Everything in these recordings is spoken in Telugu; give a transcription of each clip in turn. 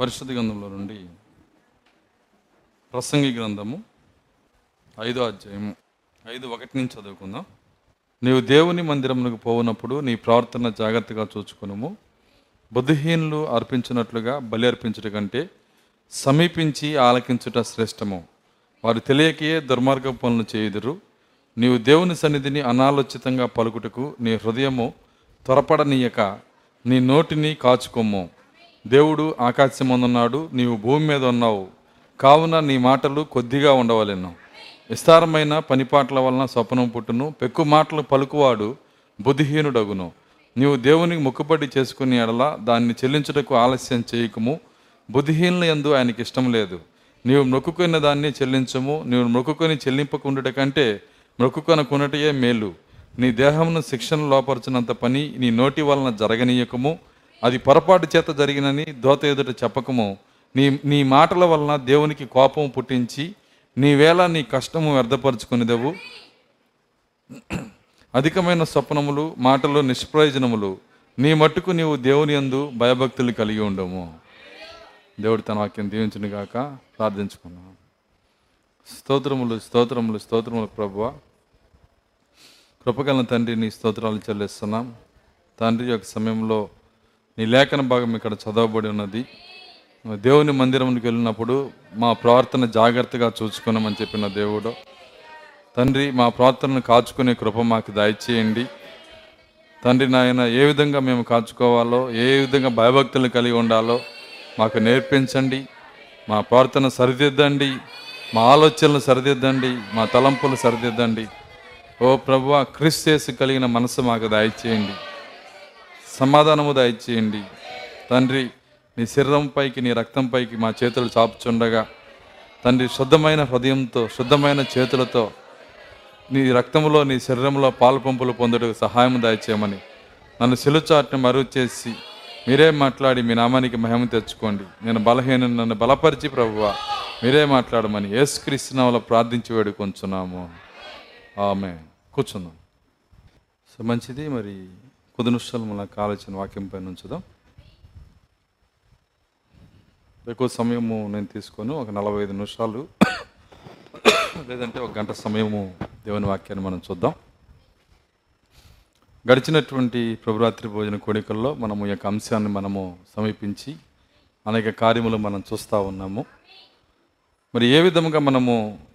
పరిశుద్ధ గ్రంథంలో నుండి ప్రసంగి గ్రంథము ఐదో అధ్యాయము. ఐదు ఒకటి నుంచి చదువుకుందాం. నీవు దేవుని మందిరమునకు పోవునప్పుడు నీ ప్రవర్తన జాగ్రత్తగా చూచుకునుము. బుద్ధిహీనులు అర్పించినట్లుగా బలి అర్పించుట కంటే సమీపించి ఆలకించుట శ్రేష్టము. వారు తెలియకయే దుర్మార్గ పనులు చేయుదురు. నీవు దేవుని సన్నిధిని అనాలోచితంగా పలుకుటకు నీ హృదయము త్వరపడనీయక నీ నోటిని కాచుకొమ్ము. దేవుడు ఆకాశమందున్నాడు నీవు భూమి మీద ఉన్నావు. కావున నీ మాటలు కొద్దిగా ఉండవలెను. విస్తారమైన పనిపాట్ల వలన స్వప్నం పుట్టును పెక్కు మాటలు పలుకువాడు బుద్ధిహీనుడగును. నీవు దేవునికి మొక్కుబడి చేసుకుని ఎడల దాన్ని చెల్లించుటకు ఆలస్యం చేయకము. బుద్ధిహీనుల ఎందు ఆయనకి ఇష్టం లేదు. నీవు మొక్కుకున్న దాన్ని చెల్లించము. నీవు మొక్కుకొని చెల్లింపకుండుట కంటే మొక్కుకొనకున్నటయే మేలు. నీ దేహమును శిక్షణ లోపరచినంత పని నీ నోటి వలన జరగనీయకము. అది పొరపాటు చేత జరిగినని దోత ఎదుట చెప్పకము. నీ నీ మాటల వలన దేవునికి కోపం పుట్టించి నీ వేళ నీ కష్టము వ్యర్థపరుచుకునేదవు. అధికమైన స్వప్నములు మాటలు నిష్ప్రయోజనములు. నీ మట్టుకు నీవు దేవుని యందు భయభక్తులు కలిగి ఉండము. దేవుడు తన వాక్యం దీవించును గాక. ప్రార్థించుకున్నాం స్తోత్రములు స్తోత్రములు స్తోత్రములు ప్రభువ. కృపగల తండ్రి నీ స్తోత్రాలు చెల్లిస్తున్నాం. తండ్రి యొక్క సమయంలో నీ లేఖన భాగం ఇక్కడ చదవబడి ఉన్నది. దేవుని మందిరంకి వెళ్ళినప్పుడు మా ప్రార్థన జాగ్రత్తగా చూసుకున్నామని చెప్పిన దేవుడు తండ్రి మా ప్రార్థనను కాచుకునే కృప మాకు దయచేయండి. తండ్రి నాయన ఏ విధంగా మేము కాచుకోవాలో ఏ విధంగా భయభక్తులు కలిగి ఉండాలో మాకు నేర్పించండి. మా ప్రార్థన సరిదిద్దండి మా ఆలోచనలు సరిదిద్దండి మా తలంపులు సరిదిద్దండి. ఓ ప్రభు క్రిస్ చేసి కలిగిన మనసు మాకు దయచేయండి. సమాధానము దయచేయండి. తండ్రి నీ శరీరంపైకి నీ రక్తంపైకి మా చేతులు చాపుచుండగా తండ్రి శుద్ధమైన హృదయంతో శుద్ధమైన చేతులతో నీ రక్తంలో నీ శరీరంలో పాలు పంపులు పొందుటకు సహాయం దయచేయమని నన్ను సిలుచాట్ని మరుగు చేసి మీరే మాట్లాడి మీ నామానికి మహిమ తెచ్చుకోండి. నేను బలహీన నన్ను బలపరిచి ప్రభువ మీరే మాట్లాడమని యేసుక్రీస్తునామలో ప్రార్థించి వేడుకొంచున్నాము. ఆమె కూర్చున్నాం. సో మంచిది మరి. కొద్ది నిమిషాలు మన కావాల్సిన వాక్యం పైన ఉంచుదాం. ఎక్కువ సమయము నేను తీసుకొని ఒక నలభై ఐదు నిమిషాలు. లేదంటే ఒక గంట సమయము దేవుని వాక్యాన్ని మనం చూద్దాం. గడిచినటువంటి ప్రభురాత్రి భోజన కోడికల్లో మనము ఈ యొక్క అంశాన్ని మనము సమీపించి అనేక కార్యములు మనం చూస్తూ ఉన్నాము. మరి ఏ విధముగా మనము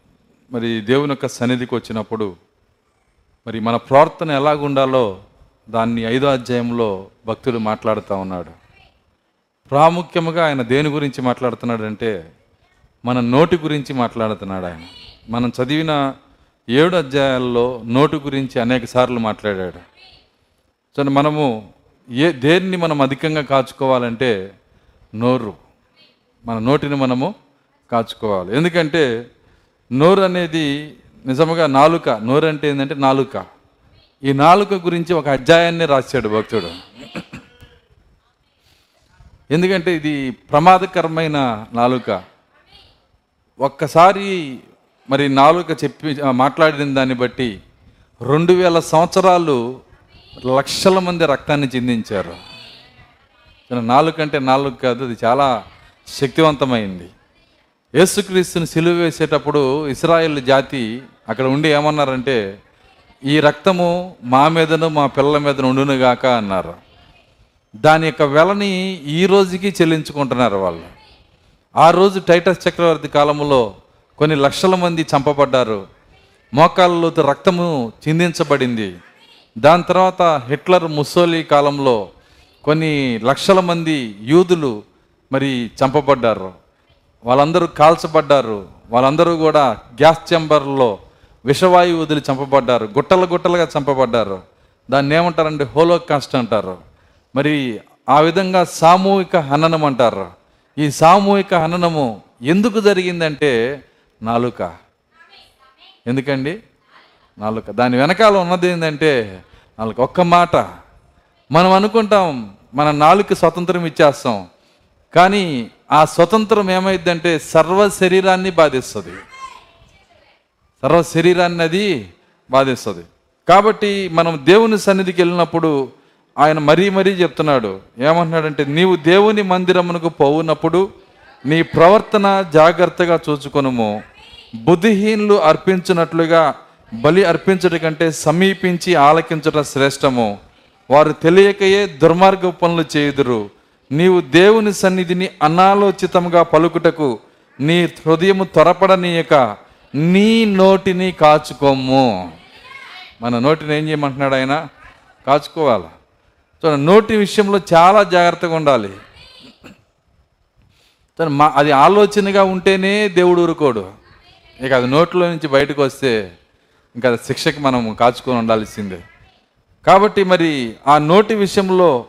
మరి దేవుని యొక్క సన్నిధికి వచ్చినప్పుడు మరి మన ప్రార్థన ఎలాగుండాలో దాన్ని ఐదో అధ్యాయంలో భక్తుడు మాట్లాడుతూ ఉన్నాడు ప్రాముఖ్యముగా ఆయన దేని గురించి మాట్లాడుతున్నాడంటే మన నోటి గురించి మాట్లాడుతున్నాడు ఆయన. మనం చదివిన ఏడు అధ్యాయాల్లో నోటు గురించి అనేక సార్లు మాట్లాడాడు. సో మనము ఏ దేన్ని మనం అధికంగా కాచుకోవాలంటే నోరు. మన నోటిని మనము కాచుకోవాలి. ఎందుకంటే నోరు అనేది నిజముగా నాలుక. నోరు అంటే ఏంటంటే నాలుక. ఈ నాలుక గురించి ఒక అధ్యాయాన్ని రాశాడు భక్తుడు. ఎందుకంటే ఇది ప్రమాదకరమైన నాలుక. ఒక్కసారి మరి నాలుక చెప్పి మాట్లాడిన దాన్ని బట్టి రెండు వేల సంవత్సరాలు లక్షల మంది రక్తాన్ని చెందించారు. నాలుగు అంటే నాలుగు కాదు అది చాలా శక్తివంతమైంది. యేసుక్రీస్తుని సిలువ వేసేటప్పుడు ఇస్రాయేల్ జాతి అక్కడ ఉండి ఏమన్నారంటే ఈ రక్తము మా మీదను మా పిల్లల మీదను ఉండునుగాక అన్నారు. దాని యొక్క వెలని ఈ రోజుకి చెల్లించుకుంటున్నారు వాళ్ళు. ఆ రోజు టైటస్ చక్రవర్తి కాలంలో కొన్ని లక్షల మంది చంపబడ్డారు. మోకాళ్ళలో రక్తము చిందించబడింది. దాని తర్వాత హిట్లర్ ముస్సోలి కాలంలో కొన్ని లక్షల మంది యూదులు మరి చంపబడ్డారు. వాళ్ళందరూ కాల్చబడ్డారు. వాళ్ళందరూ కూడా గ్యాస్ చెంబర్లో విషవాయువు వదిలి చంపబడ్డారు. గుట్టలు గుట్టలుగా చంపబడ్డారు. దాన్ని ఏమంటారంటే హోలోకాస్ట్ అంటారు. మరి ఆ విధంగా సామూహిక హననం అంటారు. ఈ సామూహిక హననము ఎందుకు జరిగిందంటే నాలుక. ఎందుకండి? నాలుక. దాని వెనకాల ఉన్నది ఏంటంటే నాలుక. ఒక్క మాట. మనం అనుకుంటాం మన నాలుక స్వతంత్రం ఇచ్చేస్తాం. కానీ ఆ స్వతంత్రం ఏమైందంటే సర్వ శరీరాన్ని బాధిస్తుంది. సర్వ శరీరాన్ని అది బాధిస్తుంది. కాబట్టి మనం దేవుని సన్నిధికి వెళ్ళినప్పుడు ఆయన మరీ మరీ చెప్తున్నాడు. ఏమంటున్నాడంటే నీవు దేవుని మందిరమునకు పోవునప్పుడు నీ ప్రవర్తన జాగ్రత్తగా చూచుకొనుము. బుద్ధిహీనులు అర్పించినట్లుగా బలి అర్పించడం కంటే సమీపించి ఆలకించడం శ్రేష్టము. వారు తెలియకయే దుర్మార్గ పనులు చేయుదురు. నీవు దేవుని సన్నిధిని అనాలోచితంగా పలుకుటకు నీ హృదయము త్వరపడనీయక. నీ నోటిని కాచుకోము. మన నోటిని ఏం చేయమంటున్నాడు ఆయన? కాచుకోవాలి? చూడండి నోటి విషయంలో చాలా జాగ్రత్తగా ఉండాలి. సో మా అది ఆలోచనగా ఉంటేనే దేవుడు ఊరుకోడు. ఇక అది నోట్లో నుంచి బయటకు వస్తే ఇంకా అది శిక్షకి మనం కాచుకొని ఉండాల్సిందే. కాబట్టి మరి ఆ నోటి విషయంలో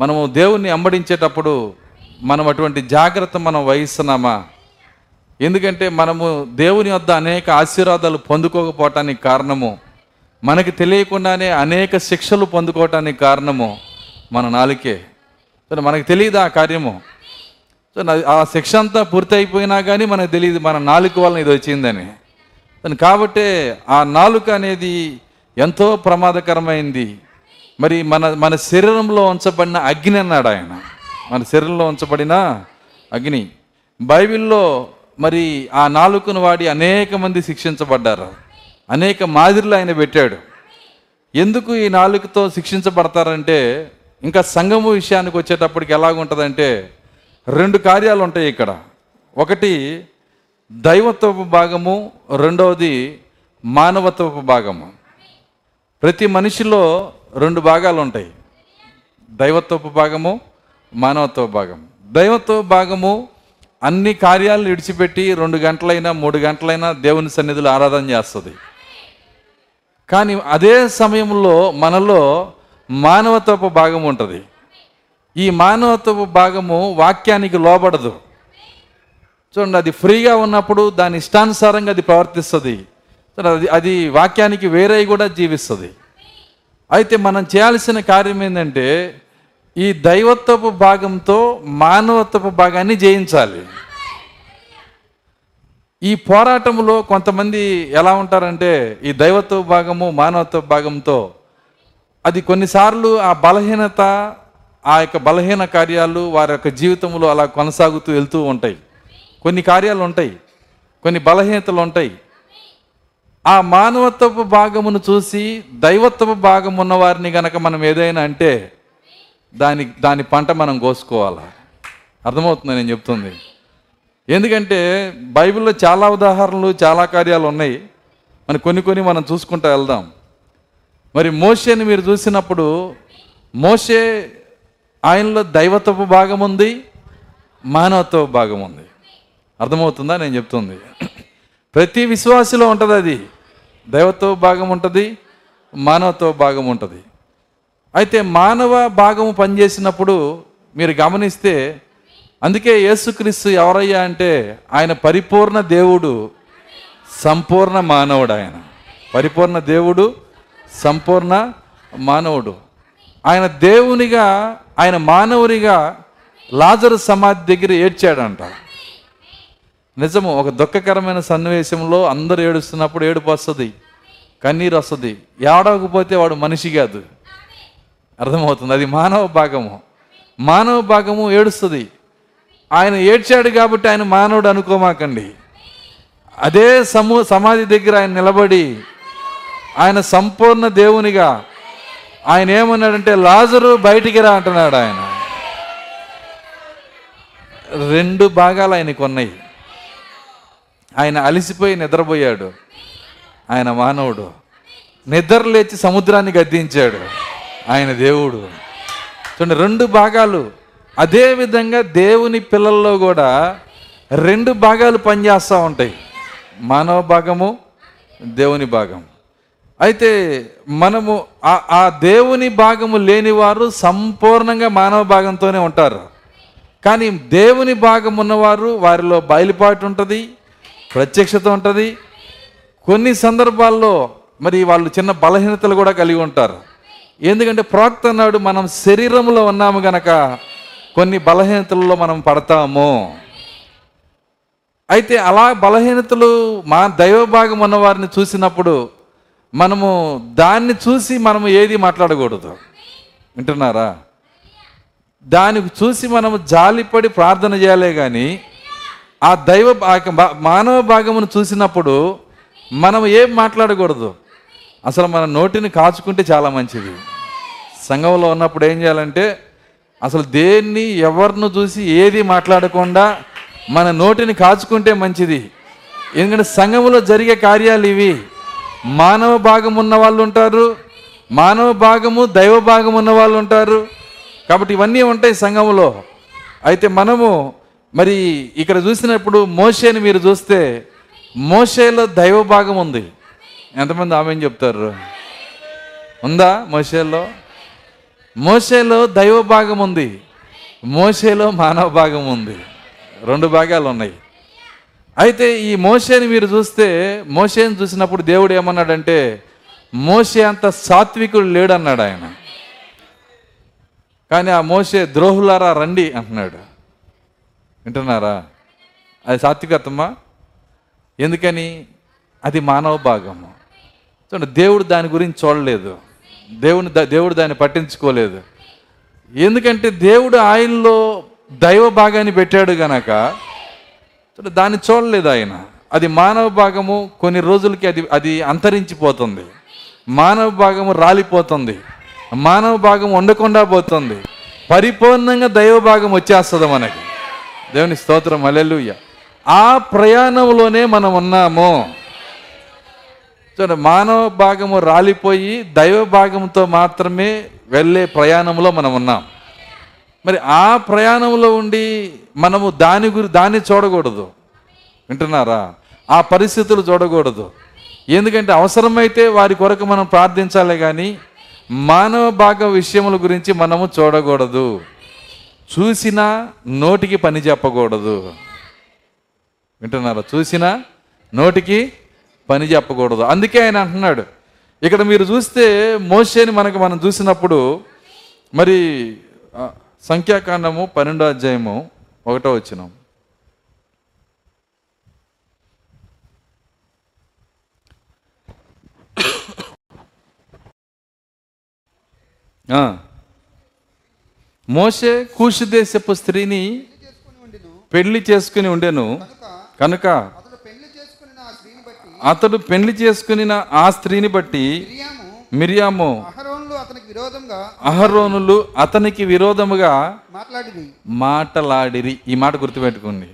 మనము దేవుణ్ణి అంబడించేటప్పుడు మనం అటువంటి జాగ్రత్త మనం వహిస్తున్నామా? ఎందుకంటే మనము దేవుని వద్ద అనేక ఆశీర్వాదాలు పొందుకోకపోవటానికి కారణము. మనకి తెలియకుండానే అనేక శిక్షలు పొందుకోవటానికి కారణము మన నాలుకే. మనకు తెలియదు ఆ కార్యము? సో ఆ శిక్ష అంతా పూర్తి అయిపోయినా కానీ మనకు తెలియదు మన నాలుక వలన ఇది వచ్చిందని. కాబట్టే ఆ నాలుక అనేది ఎంతో ప్రమాదకరమైంది. మరి మన మన శరీరంలో ఉంచబడిన అగ్ని అన్నాడు ఆయన. మన శరీరంలో ఉంచబడిన అగ్ని. బైబిల్లో మరి ఆ నాలుకను వాడి అనేక మంది శిక్షించబడ్డారు. అనేక మాదిరిలో ఆయన పెట్టాడు. ఎందుకు ఈ నాలుకతో శిక్షించబడతారంటే ఇంకా సంఘము విషయానికి వచ్చేటప్పటికి ఎలాగుంటుందంటే రెండు కార్యాలు ఉంటాయి ఇక్కడ. ఒకటి దైవత్వపు భాగము రెండవది మానవత్వపు భాగము. ప్రతి మనిషిలో రెండు భాగాలు ఉంటాయి దైవత్వపు భాగము మానవత్వ భాగం దైవత్వ భాగము అన్ని కార్యాలను విడిచిపెట్టి రెండు గంటలైనా మూడు గంటలైనా దేవుని సన్నిధిలో ఆరాధన చేస్తుంది. కానీ అదే సమయంలో మనలో మానవత్వపు భాగం ఉంటుంది. ఈ మానవత్వపు భాగము వాక్యానికి లోబడదు. చూడండి అది ఫ్రీగా ఉన్నప్పుడు దాని ఇష్టానుసారంగా అది ప్రవర్తిస్తుంది. అది అది వాక్యానికి వేరే కూడా జీవిస్తుంది. అయితే మనం చేయాల్సిన కార్యం ఏంటంటే ఈ దైవత్వపు భాగంతో మానవత్వపు భాగాన్ని జయించాలి. ఈ పోరాటంలో కొంతమంది ఎలా ఉంటారంటే ఈ దైవత్వ భాగము మానవత్వ భాగంతో అది కొన్నిసార్లు ఆ బలహీనత ఆ యొక్క బలహీన కార్యాలు వారి యొక్క జీవితంలో అలా కొనసాగుతూ వెళ్తూ ఉంటాయి. కొన్ని కార్యాలు ఉంటాయి కొన్ని బలహీనతలు ఉంటాయి ఆ మానవత్వపు భాగమును చూసి దైవత్వపు భాగం ఉన్నవారిని గనక మనం ఏదైనా అంటే దాని దాని పంట మనం కోసుకోవాలా? అర్థమవుతుంది నేను చెప్తుంది. ఎందుకంటే బైబిల్లో చాలా ఉదాహరణలు చాలా కార్యాలు ఉన్నాయి. మరి కొన్ని కొన్ని మనం చూసుకుంటూ వెళ్దాం. మరి మోషేని మీరు చూసినప్పుడు మోషే ఆయనలో దైవత్వపు భాగం ఉంది మానవత్వ భాగం ఉంది. అర్థమవుతుందా? నేను చెప్తుంది. ప్రతి విశ్వాసిలో ఉంటుంది అది. దైవత్వ భాగం ఉంటుంది మానవత్వ భాగం ఉంటుంది. అయితే మానవ భాగము పనిచేసినప్పుడు మీరు గమనిస్తే అందుకే యేసుక్రీస్తు ఎవరయ్యా అంటే ఆయన పరిపూర్ణ దేవుడు సంపూర్ణ మానవుడు ఆయన. పరిపూర్ణ దేవుడు సంపూర్ణ మానవుడు. ఆయన దేవునిగా ఆయన మానవునిగా లాజరు సమాధి దగ్గర ఏడ్చాడంట. నిజము ఒక దుఃఖకరమైన సన్నివేశంలో అందరూ ఏడుస్తున్నప్పుడు ఏడుపు వస్తుంది కన్నీరు వస్తుంది. ఏడవకపోతే వాడు మనిషి కాదు. అర్థమవుతుంది. అది మానవ భాగము. మానవ భాగము ఏడుస్తుంది. ఆయన ఏడ్చాడు కాబట్టి ఆయన మానవుడు అనుకోమాకండి. అదే సమూ సమాధి దగ్గర ఆయన నిలబడి ఆయన సంపూర్ణ దేవునిగా ఆయన ఏమన్నాడంటే లాజరు బయటికి రా అంటున్నాడు ఆయన. రెండు భాగాలు ఆయనకు ఉన్నాయి. ఆయన అలసిపోయి నిద్రపోయాడు. ఆయన మానవుడు. నిద్ర లేచి సముద్రాన్ని గద్దించాడు. ఆయన దేవుడు. చూడండి రెండు భాగాలు. అదే విధంగా దేవుని పిల్లల్లో కూడా రెండు భాగాలు పనిచేస్తూ ఉంటాయి. మానవ భాగము దేవుని భాగం. అయితే మనము ఆ ఆ దేవుని భాగము లేనివారు సంపూర్ణంగా మానవ భాగంతోనే ఉంటారు. కానీ దేవుని భాగం ఉన్నవారు వారిలో బయలుపాటు ఉంటుంది ప్రత్యక్షత ఉంటుంది. కొన్ని సందర్భాల్లో మరి వాళ్ళు చిన్న బలహీనతలు కూడా కలిగి ఉంటారు. ఎందుకంటే ప్రోక్త అన్నాడు మనం శరీరంలో ఉన్నాము గనక కొన్ని బలహీనతల్లో మనం పడతాము. అయితే అలా బలహీనతలు మా దైవభాగం ఉన్నవారిని ఉన్న వారిని చూసినప్పుడు మనము దాన్ని చూసి మనము ఏది మాట్లాడకూడదు. వింటున్నారా? దాన్ని చూసి మనము జాలిపడి ప్రార్థన చేయాలే కానీ ఆ దైవ భా- మానవ భాగమును చూసినప్పుడు మనం ఏం మాట్లాడకూడదు? అసలు మన నోటిని కాచుకుంటే చాలా మంచిది. సంఘంలో ఉన్నప్పుడు ఏం చేయాలంటే అసలు దేన్ని ఎవరిని చూసి ఏది మాట్లాడకుండా మన నోటిని కాచుకుంటే మంచిది. ఎందుకంటే సంఘంలో జరిగే కార్యాలు ఇవి. మానవ భాగం ఉన్న వాళ్ళు ఉంటారు మానవ భాగము దైవ భాగం ఉన్న వాళ్ళు ఉంటారు. కాబట్టి ఇవన్నీ ఉంటాయి సంఘంలో అయితే మనము మరి ఇక్కడ చూసినప్పుడు మోషేని మీరు చూస్తే మోషేలో దైవ భాగం ఉంది. ఎంతమంది ఆమె చెప్తారు? ఉందా మోషేలో? మోసేలో దైవ భాగం ఉంది. మోసేలో మానవ భాగం ఉంది. రెండు భాగాలు ఉన్నాయి. అయితే ఈ మోసేని మీరు చూస్తే మోసేని చూసినప్పుడు దేవుడు ఏమన్నాడంటే మోసే అంత సాత్వికుడు లేడన్నాడు ఆయన. కానీ ఆ మోసే ద్రోహులారా రండి అంటున్నాడు. వింటున్నారా? అది సాత్వికతమ్మా ఎందుకని? అది మానవ భాగము. చూడండి దేవుడు దాని గురించి చూడలేదు. దేవుని దేవుడు దాన్ని పట్టించుకోలేదు. ఎందుకంటే దేవుడు ఆయనలో దైవ భాగాన్ని పెట్టాడు గనక చూడండి దాన్ని చూడలేదు ఆయన. అది మానవ భాగము కొన్ని రోజులకి అది అది అంతరించిపోతుంది. మానవ భాగము రాలిపోతుంది. మానవ భాగం ఉండకుండా పోతుంది. పరిపూర్ణంగా దైవ భాగం వచ్చేస్తుంది మనకి. దేవుని స్తోత్రం అలెలుయ్య ఆ ప్రయాణంలోనే మనం ఉన్నాము. చూడండి మానవ భాగము రాలిపోయి దైవ భాగంతో మాత్రమే వెళ్ళే ప్రయాణంలో మనం ఉన్నాం. మరి ఆ ప్రయాణంలో ఉండి మనము దాని గురి దాన్ని చూడకూడదు. వింటున్నారా? ఆ పరిస్థితులు చూడకూడదు. ఎందుకంటే అవసరమైతే వారి కొరకు మనం ప్రార్థించాలి కానీ మానవ భాగ విషయముల గురించి మనము చూడకూడదు. చూసినా నోటికి పని చెప్పకూడదు. వింటున్నారా? చూసినా నోటికి పని చెప్పకూడదు. అందుకే ఆయన అంటున్నాడు. ఇక్కడ మీరు చూస్తే మోషేని మనకు మనం చూసినప్పుడు మరి సంఖ్యాకాండము పన్నెండో అధ్యాయము ఒకటో వచ్చినాం మోసే మోషే కూషు దేశపు స్త్రీని పెళ్ళి చేసుకుని ఉండెను. కనుక కనుక అతడు పెళ్ళి చేసుకుని ఆ స్త్రీని బట్టి అతడు పెళ్ళి చేసుకుని ఆ స్త్రీని బట్టి మిరియాము అహరోన్లు అతనికి విరోధంగా అహరోనులు అతనికి విరోధముగా మాటలాడిరి. ఈ మాట గుర్తుపెట్టుకోండి.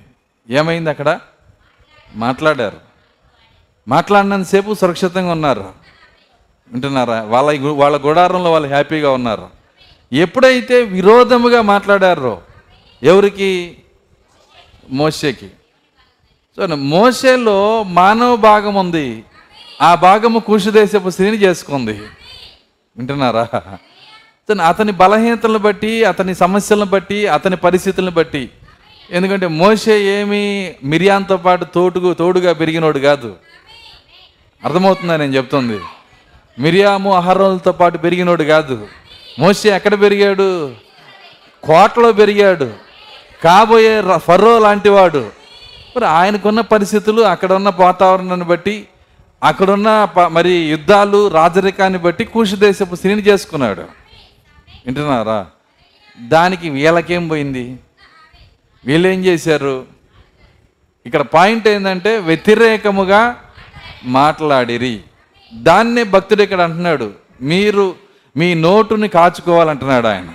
ఏమైంది అక్కడ? మాట్లాడారు. మాట్లాడినంతసేపు సురక్షితంగా ఉన్నారు. వింటున్నారా? వాళ్ళ వాళ్ళ గుడారంలో వాళ్ళు హ్యాపీగా ఉన్నారు. ఎప్పుడైతే విరోధముగా మాట్లాడారో ఎవరికి? మోషేకి. మోసేలో మానవ భాగం ఉంది. ఆ భాగము కూషుదేశపు స్త్రీని చేసుకుంది. వింటున్నారా? అతని అతని బలహీనతలను బట్టి అతని సమస్యలను బట్టి అతని పరిస్థితులను బట్టి. ఎందుకంటే మోసే ఏమి మిరియాంతో పాటు తోటుకు తోడుగా పెరిగినోడు కాదు. అర్థమవుతుందా నేను చెప్తుంది? మిరియాము అహరోలతో పాటు పెరిగినోడు కాదు. మోసే ఎక్కడ పెరిగాడు? కోటలో పెరిగాడు. కాబోయే ర- ఫరో లాంటివాడు. మరి ఆయనకున్న పరిస్థితులు అక్కడ ఉన్న వాతావరణాన్ని బట్టి అక్కడున్న ప- మరి యుద్ధాలు రాజరికాన్ని బట్టి కూషు దేశపు స్త్రీని చేసుకున్నాడు. వింటున్నారా? దానికి వీళ్ళకేం పోయింది? వీళ్ళేం చేశారు? ఇక్కడ పాయింట్ ఏంటంటే వ్యతిరేకముగా మాట్లాడిరి. దాన్నే భక్తుడు ఇక్కడ అంటున్నాడు మీరు మీ నోటుని కాచుకోవాలంటున్నాడు ఆయన.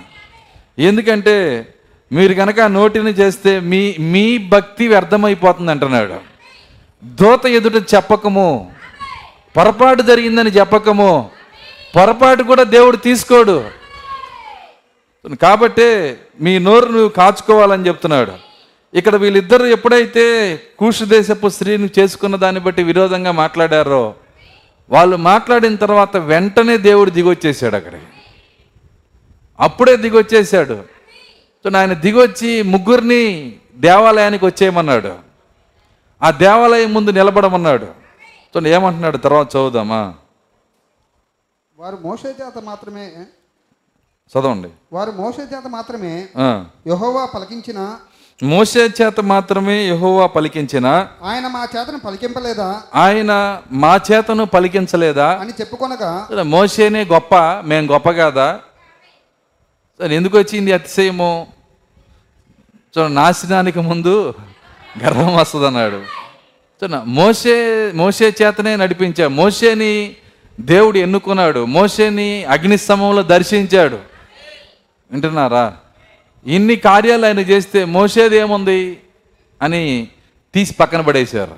ఎందుకంటే మీరు కనుక నోటిని చేస్తే మీ మీ భక్తి వ్యర్థమైపోతుంది అంటున్నాడు దూత ఎదుట చెప్పకము పొరపాటు జరిగిందని చెప్పకము పొరపాటు కూడా దేవుడు తీసుకోడు. కాబట్టే మీ నోరు నువ్వు కాచుకోవాలని చెప్తున్నాడు. ఇక్కడ వీళ్ళిద్దరు ఎప్పుడైతే కూషు దేశపు స్త్రీని చేసుకున్న దాన్ని బట్టి విరోధంగా మాట్లాడారో వాళ్ళు మాట్లాడిన తర్వాత వెంటనే దేవుడు దిగొచ్చేసాడు అక్కడికి. అప్పుడే దిగొచ్చేసాడు. సో ఆయన దిగొచ్చి ముగ్గురిని దేవాలయానికి వచ్చేయమన్నాడు. ఆ దేవాలయం ముందు నిలబడమన్నాడు. సో ఏమంటున్నాడు? తర్వాత చదువుదామా? వారు మోషే చేత మాత్రమే చదవండి. వారు మోషే చేత మాత్రమే. యెహోవా పలికించిన మోషే చేత మాత్రమే యెహోవా పలికించిన ఆయన మా చేతను పలికింపలేదా? ఆయన మా చేతను పలికించలేదా? అని చెప్పుకొనగా మోసేనే గొప్ప మేం గొప్ప కాదా? ఎందుకు వచ్చింది అతిశయము? చూడ నాశనానికి ముందు గర్వం వస్తుంది అన్నాడు చూడ మోసే మోసే చేతనే నడిపించా. మోసేని దేవుడు ఎన్నుకున్నాడు. మోసేని అగ్నిస్తంభంలో దర్శించాడు. వింటున్నారా? ఇన్ని కార్యాలు ఆయన చేస్తే మోసేది ఏముంది అని తీసి పక్కన పడేశారు.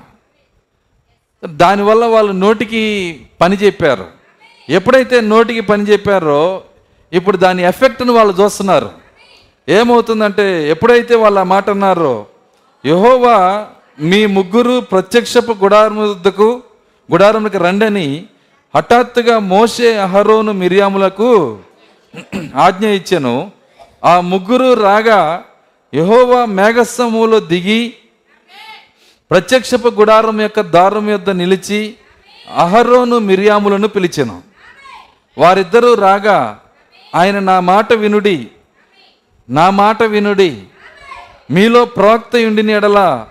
దానివల్ల వాళ్ళు నోటికి పని చెప్పారు. ఎప్పుడైతే నోటికి పని చెప్పారో ఇప్పుడు దాని ఎఫెక్ట్ను వాళ్ళు చూస్తున్నారు. ఏమవుతుందంటే ఎప్పుడైతే వాళ్ళు ఆ మాట అన్నారో యహోవా మీ ముగ్గురు ప్రత్యక్షపు గుడారముద్దకు గుడారములకు రండని హఠాత్తుగా మోసే అహరోను మిరియాములకు ఆజ్ఞ ఇచ్చాను. ఆ ముగ్గురు రాగా యహోవా మేఘస్సములో దిగి ప్రత్యక్షపు గుడారం యొక్క దారం యొద్ద నిలిచి అహరోను మిరియాములను పిలిచాను. వారిద్దరూ రాగా ఆయన నా మాట వినుడి. నా మాట వినుడి. మీలో ప్రవక్త ఉండిన ఎడల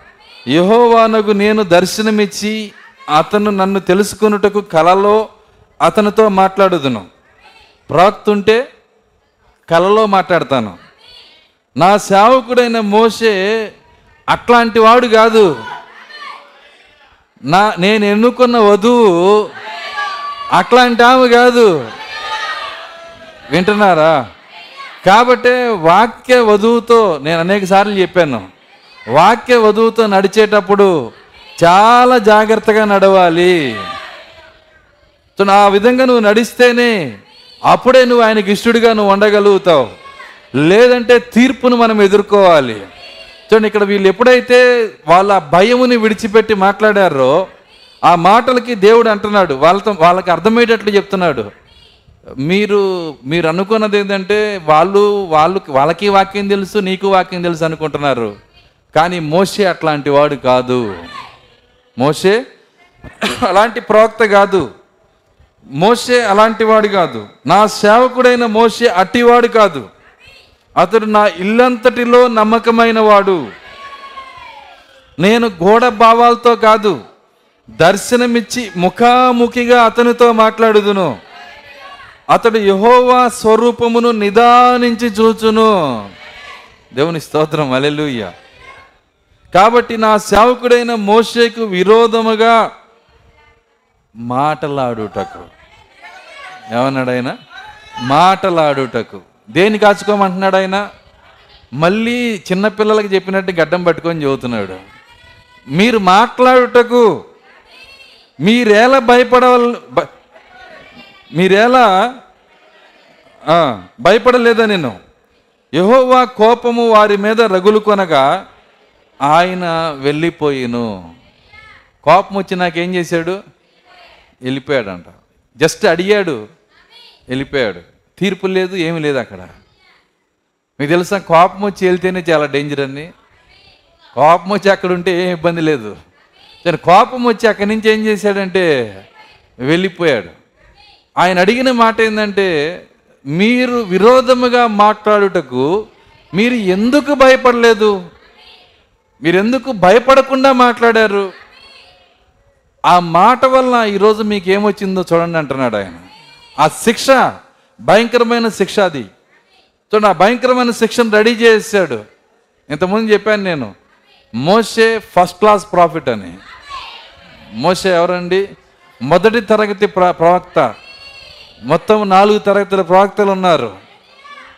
యహోవానగు నేను దర్శనమిచ్చి అతను నన్ను తెలుసుకొనుటకు కలలో అతనితో మాట్లాడుదును. ప్రవక్త ఉంటే కలలో మాట్లాడతాను. నా సేవకుడైన మోసే అట్లాంటి వాడు కాదు. నా నేను ఎన్నుకున్న వధువు అట్లాంటి ఆమె కాదు. వింటున్నారా? కాబట్టే వాక్య వధువుతో నేను అనేక సార్లు చెప్పాను. వాక్య వధువుతో నడిచేటప్పుడు చాలా జాగ్రత్తగా నడవాలి. ఆ విధంగా నువ్వు నడిస్తేనే అప్పుడే నువ్వు ఆయనకి ఇష్టడుగా నువ్వు ఉండగలుగుతావు. లేదంటే తీర్పును మనం ఎదుర్కోవాలి. చూడండి ఇక్కడ వీళ్ళు ఎప్పుడైతే వాళ్ళ భయముని విడిచిపెట్టి మాట్లాడారో ఆ మాటలకి దేవుడు అంటున్నాడు. వాళ్ళతో వాళ్ళకి అర్థమయ్యేటట్లు చెప్తున్నాడు. మీరు మీరు అనుకున్నది ఏంటంటే వాళ్ళు వాళ్ళు వాళ్ళకి వాక్యం తెలుసు నీకు వాక్యం తెలుసు అనుకుంటున్నారు. కానీ మోసే అట్లాంటి వాడు కాదు. మోసే అలాంటి ప్రవక్త కాదు. మోసే అలాంటి వాడు కాదు. నా సేవకుడైన మోసే అట్టివాడు కాదు. అతడు నా ఇల్లంతటిలో నమ్మకమైన వాడు. నేను గోడ భావాలతో కాదు దర్శనమిచ్చి ముఖాముఖిగా అతనితో మాట్లాడుదును. అతడు యహోవా స్వరూపమును నిదానించి చూచును. దేవుని స్తోత్రం అలెలుయ్య కాబట్టి నా సేవకుడైన మోషేకు విరోధముగా మాటలాడుటకు. ఏమన్నాడు ఆయన? మాటలాడుటకు. దేని కాచుకోమంటున్నాడు ఆయన? మళ్ళీ చిన్నపిల్లలకి చెప్పినట్టు గడ్డం పట్టుకొని చెబుతున్నాడు. మీరు మాట్లాడుటకు మీరేలా భయపడవల్ మీరెలా భయపడలేదా నేను యహోవా కోపము వారి మీద రగులు కొనగా ఆయన వెళ్ళిపోయిను. కోపం వచ్చి నాకేం చేశాడు? వెళ్ళిపోయాడంట. జస్ట్ అడిగాడు వెళ్ళిపోయాడు. తీర్పు లేదు ఏమీ లేదు అక్కడ. మీకు తెలుసా కోపం వచ్చి వెళ్తేనే చాలా డేంజర్ అని కోపం వచ్చి అక్కడ ఉంటే ఏం ఇబ్బంది లేదు. కోపం వచ్చి అక్కడి నుంచి ఏం చేశాడంటే వెళ్ళిపోయాడు. ఆయన అడిగిన మాట ఏంటంటే మీరు విరోధముగా మాట్లాడుటకు మీరు ఎందుకు భయపడలేదు? మీరు ఎందుకు భయపడకుండా మాట్లాడారు? ఆ మాట వల్ల ఈరోజు మీకు ఏమొచ్చిందో చూడండి అంటున్నాడు ఆయన. ఆ శిక్ష భయంకరమైన శిక్ష అది. చూడండి ఆ భయంకరమైన శిక్షను రెడీ చేశాడు. ఇంతకుముందు చెప్పాను నేను మోసే ఫస్ట్ క్లాస్ ప్రాఫిట్ అని. మోసే ఎవరండి? మొదటి తరగతి ప్ర ప్రవక్త. మొత్తం నాలుగు తరగతుల ప్రవక్తలు ఉన్నారు.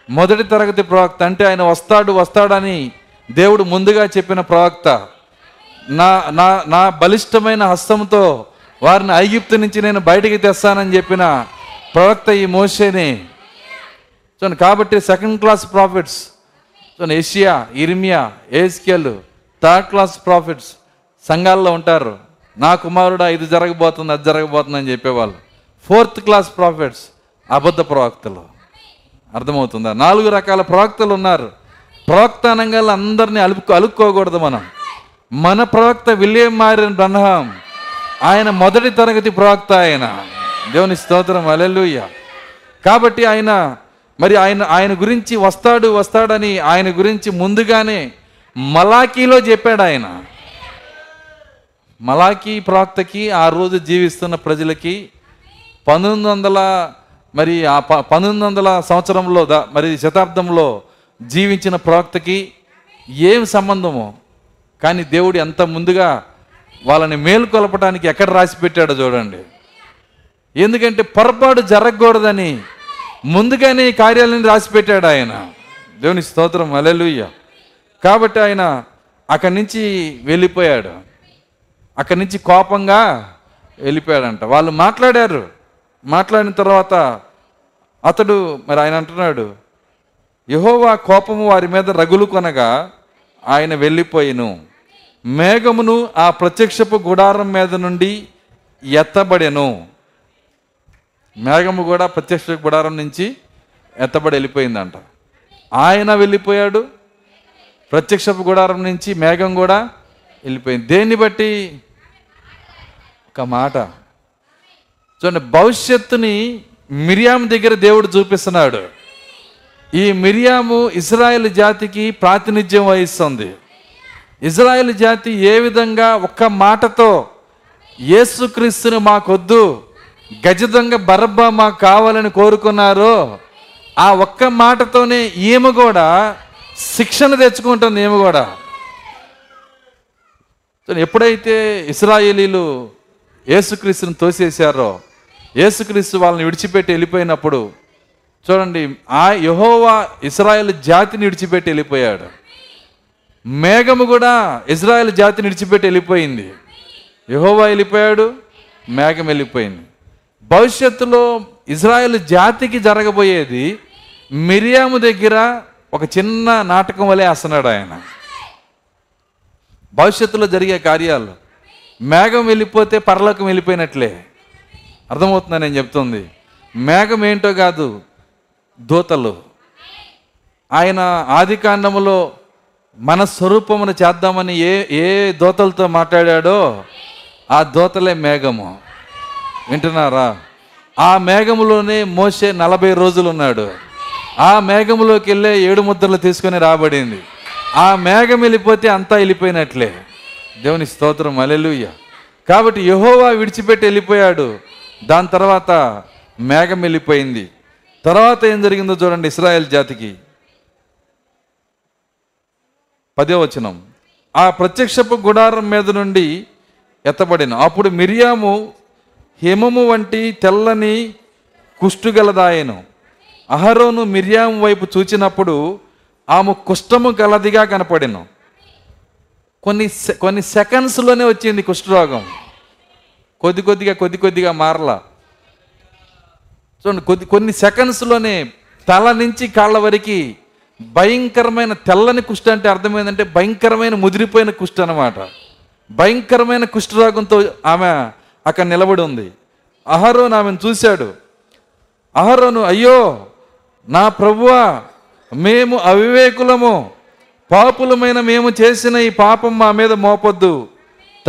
మొదటి తరగతి ప్రవక్త అంటే ఆయన వస్తాడు వస్తాడని దేవుడు ముందుగా చెప్పిన ప్రవక్త. నా నా నా బలిష్టమైన హస్తంతో వారిని ఐగిప్తు నుంచి నేను బయటికి తెస్తానని చెప్పిన ప్రవక్త ఈ మోసేని చూడండి కాబట్టి సెకండ్ క్లాస్ ప్రాఫిట్స్ చూడండి ఏషియా ఇర్మియా ఏస్కెల్ థర్డ్ క్లాస్ ప్రాఫిట్స్ సంఘాల్లో ఉంటారు. నా కుమారుడా ఇది జరగబోతుంది అది జరగబోతుంది అని చెప్పేవాళ్ళు. ఫోర్త్ క్లాస్ ప్రాఫిట్స్ అబద్ధ ప్రవక్తలు. అర్థమవుతుందా? నాలుగు రకాల ప్రవక్తలు ఉన్నారు. ప్రవక్త అనగా అందరినీ అలుపు అలుక్కోకూడదు మనం. మన ప్రవక్త విలియం మారిన బ్రహ్మం. ఆయన మొదటి తరగతి ప్రవక్త ఆయన. దేవుని స్తోత్రం అలెలుయ్య కాబట్టి ఆయన మరి ఆయన ఆయన గురించి వస్తాడు వస్తాడని ఆయన గురించి ముందుగానే మలాకీలో చెప్పాడు ఆయన. మలాకీ ప్రవక్తకి ఆ రోజు జీవిస్తున్న ప్రజలకి పంతొమ్మిది వందల మరి ఆ ప పంతొమ్మిది వందల సంవత్సరంలో దా మరి శతాబ్దంలో జీవించిన ప్రవక్తకి ఏం సంబంధము కానీ దేవుడు ఎంత ముందుగా వాళ్ళని మేలుకొలపడానికి ఎక్కడ రాసి పెట్టాడో చూడండి. ఎందుకంటే పొరపాటు జరగకూడదని ముందుగానే ఈ కార్యాలను రాసి పెట్టాడు ఆయన. దేవుని స్తోత్రం అలెలుయ్య కాబట్టి ఆయన అక్కడి నుంచి వెళ్ళిపోయాడు. అక్కడి నుంచి కోపంగా వెళ్ళిపోయాడంట. వాళ్ళు మాట్లాడారు. మాట్లాడిన తర్వాత అతడు మరి ఆయన అంటున్నాడు యహోవా కోపము వారి మీద రగులు కొనగా ఆయన వెళ్ళిపోయిను. మేఘమును ఆ ప్రత్యక్షపు గుడారం మీద నుండి ఎత్తబడెను. మేఘము కూడా ప్రత్యక్ష గుడారం నుంచి ఎత్తబడి వెళ్ళిపోయిందంట. ఆయన వెళ్ళిపోయాడు ప్రత్యక్షపు గుడారం నుంచి మేఘం కూడా వెళ్ళిపోయింది. దేన్ని బట్టి? ఒక మాట. చూడండి భవిష్యత్తుని మిరియాము దగ్గర దేవుడు చూపిస్తున్నాడు. ఈ మిరియాము ఇజ్రాయెల్ జాతికి ప్రాతినిధ్యం వహిస్తుంది. ఇజ్రాయెల్ జాతి ఏ విధంగా ఒక్క మాటతో యేసుక్రీస్తుని మాకొద్దు గజదొంగ బరబ్బ మాకు కావాలని కోరుకున్నారో ఆ ఒక్క మాటతోనే ఈమె కూడా శిక్షణ తెచ్చుకుంటుంది ఈమె కూడా. ఎప్పుడైతే ఇస్రాయేలీలు యేసుక్రీస్తుని తోసేశారో యేసుక్రీస్తు వాళ్ళని విడిచిపెట్టి వెళ్ళిపోయినప్పుడు చూడండి ఆ యహోవా ఇస్రాయల్ జాతిని విడిచిపెట్టి వెళ్ళిపోయాడు. మేఘము కూడా ఇజ్రాయెల్ జాతిని విడిచిపెట్టి వెళ్ళిపోయింది. యహోవా వెళ్ళిపోయాడు మేఘం వెళ్ళిపోయింది. భవిష్యత్తులో ఇజ్రాయెల్ జాతికి జరగబోయేది మిరియాము దగ్గర ఒక చిన్న నాటకం వలె వేస్తున్నాడు ఆయన. భవిష్యత్తులో జరిగే కార్యాలు. మేఘం వెళ్ళిపోతే పరలోకం వెళ్ళిపోయినట్లే. అర్థమవుతుందా నేను చెప్తుంది? మేఘం ఏంటో కాదు దూతలు. ఆయన ఆది కాండములో మన స్వరూపమును చేద్దామని ఏ ఏ దోతలతో మాట్లాడాడో ఆ దోతలే మేఘము. వింటున్నారా? ఆ మేఘములోనే మోసే నలభై రోజులు ఉన్నాడు ఆ మేఘములోకి వెళ్ళే ఏడు ముద్రలు తీసుకొని రాబడింది. ఆ మేఘం వెళ్ళిపోతే అంతా వెళ్ళిపోయినట్లే. దేవుని స్తోత్రం అలెలుయ్య కాబట్టి యహోవా విడిచిపెట్టి వెళ్ళిపోయాడు. దాని తర్వాత మేఘం వెళ్ళిపోయింది. తర్వాత ఏం జరిగిందో చూడండి ఇస్రాయల్ జాతికి. పదే వచనం. ఆ ప్రత్యక్షపు గుడారం మీద నుండి ఎత్తబడిన. అప్పుడు మిరియాము హిమము వంటి తెల్లని కుష్టుగలదాయను. అహరోను మిరియాము వైపు చూచినప్పుడు ఆమె కుష్టము గలదిగా కనపడిను. కొన్ని సె- కొన్ని సెకండ్స్లోనే వచ్చింది కుష్ఠరోగం. కొద్ది కొద్దిగా కొద్ది కొద్దిగా మారలా. చూడండి కొద్ది కొన్ని సెకండ్స్లోనే తల నుంచి కాళ్ళ వరకు భయంకరమైన తెల్లని కుష్ఠ అంటే అర్థమైందంటే భయంకరమైన ముదిరిపోయిన కుష్ఠ అనమాట భయంకరమైన కుష్ఠరాగంతో ఆమె అక్కడ నిలబడి ఉంది. అహరోను ఆమెను చూశాడు. అహరోను అయ్యో నా ప్రభువా మేము అవివేకులము. పాపులమైన మేము చేసిన ఈ పాపం మా మీద మోపొద్దు.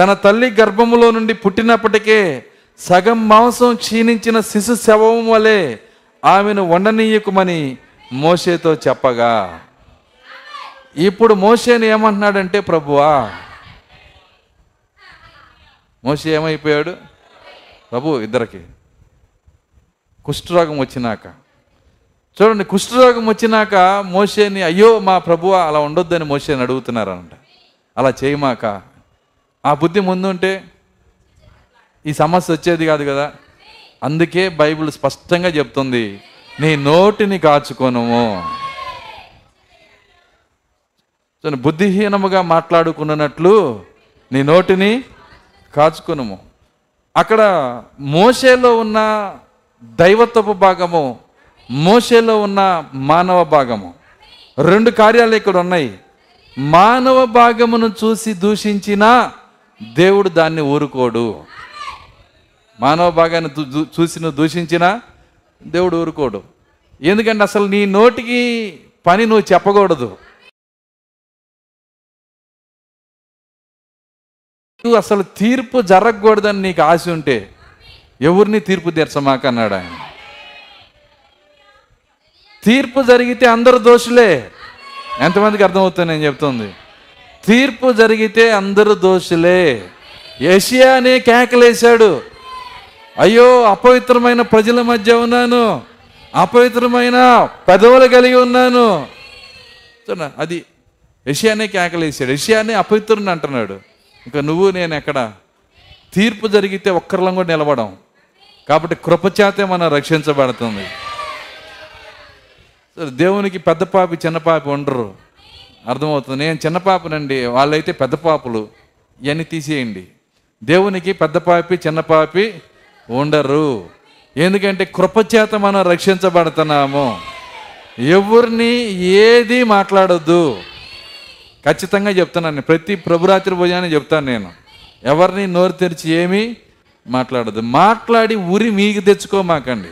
తన తల్లి గర్భములో నుండి పుట్టినప్పటికే సగం మాంసం క్షీణించిన శిశు శవం వలె ఆమెను వండనీయకుమని మోషేతో చెప్పగా. ఇప్పుడు మోషేని ఏమంటున్నాడంటే ప్రభువా మోషే ఏమైపోయాడు? ప్రభు ఇద్దరికి కుష్ఠరోగం వచ్చినాక. చూడండి కుష్ఠరోగం వచ్చినాక మోషేని అయ్యో మా ప్రభువా అలా ఉండొద్దని మోషేని అడుగుతున్నారంట అలా చేయమాక ఆ బుద్ధి ముందుంటే ఈ సమస్య వచ్చేది కాదు కదా. అందుకే బైబిల్ స్పష్టంగా చెప్తుంది నీ నోటిని కాచుకోనుము. బుద్ధిహీనముగా మాట్లాడుకున్నట్లు నీ నోటిని కాచుకునుము. అక్కడ మోషేలో ఉన్న దైవత్వపు భాగము మోషేలో ఉన్న మానవ భాగము. రెండు కార్యాలు ఇక్కడ ఉన్నాయి. మానవ భాగమును చూసి దూషించినా దేవుడు దాన్ని ఊరుకోడు. మానవ భాగాన్ని చూసి నువ్వు దూషించినా దేవుడు ఊరుకోడు. ఎందుకంటే అసలు నీ నోటికి పని నువ్వు చెప్పకూడదు. నువ్వు అసలు తీర్పు జరగకూడదని నీకు ఆశ ఉంటే ఎవరిని తీర్పు తీర్చమాక అన్నాడు ఆయన? తీర్పు జరిగితే అందరు దోషులే. ఎంతమందికి అర్థమవుతుంది నేను చెప్తుంది. తీర్పు జరిగితే అందరూ దోషులే. యెషయానే కేకలేశాడు. అయ్యో అపవిత్రమైన ప్రజల మధ్య ఉన్నాను. అపవిత్రమైన పెదవులు కలిగి ఉన్నాను. చూడ అది యషియానే కేకలేసాడు యషియానే అపవిత్రుని అంటున్నాడు. ఇంకా నువ్వు నేను ఎక్కడ? తీర్పు జరిగితే ఒక్కరిలో కూడా నిలబడం. కాబట్టి కృపచేతే మనం రక్షించబడుతుంది. సరే దేవునికి పెద్ద పాపి చిన్న పాపి ఉండరు. అర్థమవుతుంది. నేను చిన్న పాపనండి వాళ్ళైతే పెద్ద పాపులు. ఇవన్నీ తీసేయండి. దేవునికి పెద్ద పాపి చిన్న పాపి ఉండరు. ఎందుకంటే కృపచేత మనం రక్షించబడుతున్నాము. ఎవరిని ఏది మాట్లాడొద్దు. ఖచ్చితంగా చెప్తున్నాను ప్రతి ప్రభురాత్రి భోజనాన్ని చెప్తాను నేను. ఎవరిని నోరు తెరిచి ఏమీ మాట్లాడదు మాట్లాడి ఉరి మీకు తెచ్చుకోమాకండి.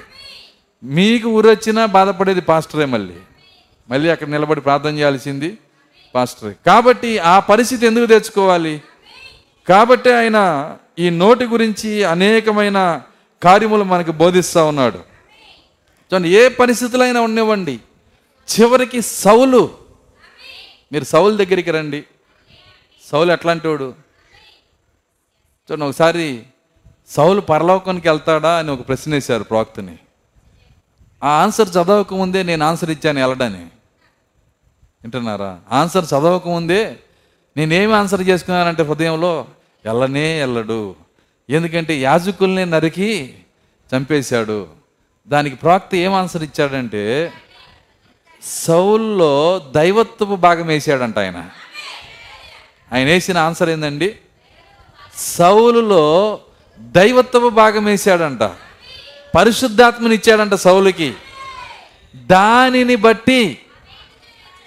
మీకు ఊరు వచ్చినా బాధపడేది పాస్టరే మళ్ళీ. మళ్ళీ అక్కడ నిలబడి ప్రార్థన చేయాల్సింది పాస్టర్. కాబట్టి ఆ పరిస్థితి ఎందుకు తెచ్చుకోవాలి? కాబట్టి ఆయన ఈ నోటి గురించి అనేకమైన కార్యములు మనకు బోధిస్తూ ఉన్నాడు. చూడండి ఏ పరిస్థితులైనా ఉండనివ్వండి. చివరికి సౌలు. మీరు సౌలు దగ్గరికి రండి. సౌలు ఎట్లాంటి వాడు చూడండి ఒకసారి సౌలు పరలోకానికి వెళ్తాడా అని ఒక ప్రశ్న వేశారు ప్రవక్తని. ఆ ఆన్సర్ చదవకముందే నేను ఆన్సర్ ఇచ్చాను వెళ్ళడని వింటున్నారా? ఆన్సర్ చదవకముందే నేనేమి ఆన్సర్ చేసుకున్నానంటే హృదయంలో వెళ్ళనే వెళ్ళడు ఎందుకంటే యాజకుల్ని నరికి చంపేశాడు. దానికి ప్రాక్త ఏం ఆన్సర్ ఇచ్చాడంటే సౌల్లో దైవత్వపు భాగం వేసాడంట ఆయన. ఆయన వేసిన ఆన్సర్ ఏందండి? సౌలులో దైవత్వపు భాగం వేసాడంట. పరిశుద్ధాత్మని ఇచ్చాడంట సౌలుకి. దానిని బట్టి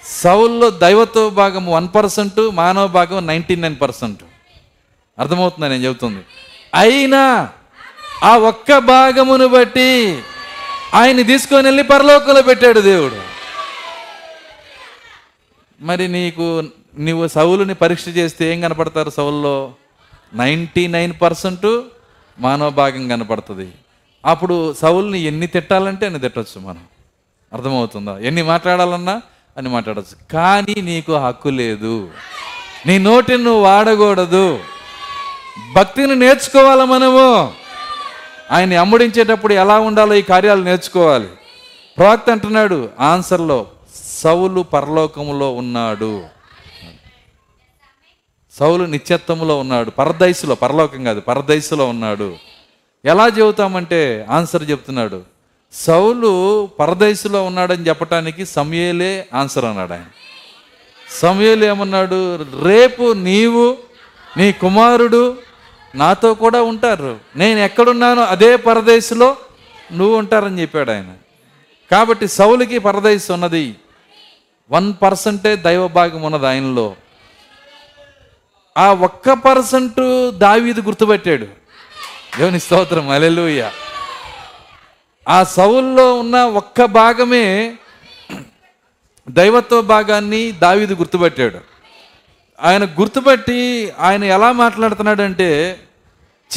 సౌల్లో దైవత్వ భాగం వన్ పర్సెంట్ మానవ భాగం నైంటీ నైన్ పర్సెంట్. అర్థమవుతుందా నేను చెబుతుంది? అయినా ఆ ఒక్క భాగమును బట్టి ఆయన్ని తీసుకొని వెళ్ళి పరలోకంలో పెట్టాడు దేవుడు. మరి నీకు నువ్వు సౌలుని పరీక్ష చేస్తే ఏం కనపడతారు సౌల్లో? నైంటీ నైన్ పర్సెంట్ మానవ భాగం కనపడుతుంది. అప్పుడు సౌల్ని ఎన్ని తిట్టాలంటే అన్ని తిట్టచ్చు మనం. అర్థమవుతుందా? ఎన్ని మాట్లాడాలన్నా అని మాట్లాడచ్చు. కానీ నీకు హక్కు లేదు. నీ నోటిని నువ్వు వాడకూడదు. భక్తిని నేర్చుకోవాలి మనము. ఆయన్ని అమ్ముడించేటప్పుడు ఎలా ఉండాలో ఈ కార్యాలు నేర్చుకోవాలి. ప్రవక్త అంటున్నాడు ఆన్సర్లో సౌలు పరలోకములో ఉన్నాడు. సౌలు నిత్యత్వములో ఉన్నాడు. పరదైసులో పరలోకం కాదు పరదైసులో ఉన్నాడు. ఎలా చెబుతామంటే ఆన్సర్ చెప్తున్నాడు. సౌలు పరదేశంలో ఉన్నాడని చెప్పటానికి సమయలే ఆన్సర్ అన్నాడు ఆయన. సమయలు ఏమన్నాడు? రేపు నీవు నీ కుమారుడు నాతో కూడా ఉంటారు. నేను ఎక్కడున్నానో అదే పరదేశంలో నువ్వు ఉంటారని చెప్పాడు ఆయన. కాబట్టి సౌలుకి పరదేశ్ ఉన్నది. వన్ పర్సెంటే దైవభాగం ఉన్నది ఆయనలో. ఆ ఒక్క పర్సెంట్ దావీది గుర్తుపెట్టాడు. దేవుని స్తోత్రం. అలెలుయ్యా ఆ సౌల్లో ఉన్న ఒక్క భాగమే దైవత్వ భాగాన్ని దావీదు గుర్తుపట్టాడు. ఆయన గుర్తుపట్టి ఆయన ఎలా మాట్లాడుతున్నాడంటే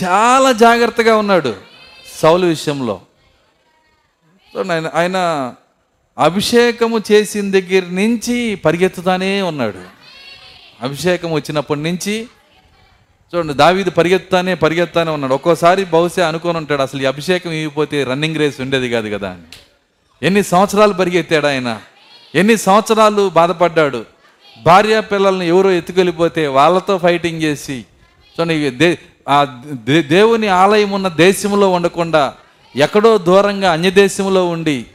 చాలా జాగ్రత్తగా ఉన్నాడు సౌలు విషయంలో. ఆయన ఆయన అభిషేకము చేసిన దగ్గర నుంచి పరిగెత్తుతానే ఉన్నాడు. అభిషేకం వచ్చినప్పటి నుంచి చూడండి దావీదు పరిగెత్తానే పరిగెత్తానే ఉన్నాడు. ఒక్కోసారి బహుశా అనుకొని ఉంటాడు అసలు ఈ అభిషేకం ఇవ్వకపోతే రన్నింగ్ రేస్ ఉండేది కాదు కదా అని. ఎన్ని సంవత్సరాలు పరిగెత్తాడు ఆయన? ఎన్ని సంవత్సరాలు బాధపడ్డాడు? భార్య పిల్లల్ని ఎవరో ఎత్తుకెళ్ళిపోతే వాళ్ళతో ఫైటింగ్ చేసి చూడండి దే ఆ దేవుని ఆలయం ఉన్న దేశంలో ఉండకుండా ఎక్కడో దూరంగా అన్య దేశంలో ఉండి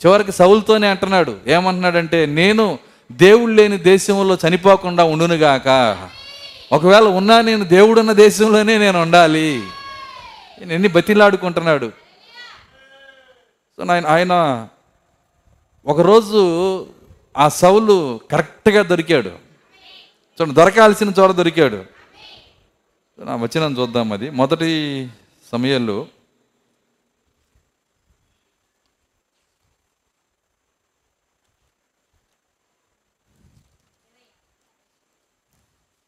చివరికి సౌలుతోనే అంటున్నాడు. ఏమంటున్నాడంటే నేను దేవుడు లేని దేశంలో చనిపోకుండా ఉండునుగాక. ఒకవేళ ఉన్నా నేను దేవుడున్న దేశంలోనే నేను ఉండాలి. ఎన్ని బతిలాడుకుంటున్నాడు. సో ఆయన ఆయన ఒకరోజు ఆ సౌలు కరెక్ట్గా దొరికాడు. చూడండి దొరకాల్సిన చోట దొరికాడు. నా వచ్చిన చూద్దాం అది. మొదటి సమయంలో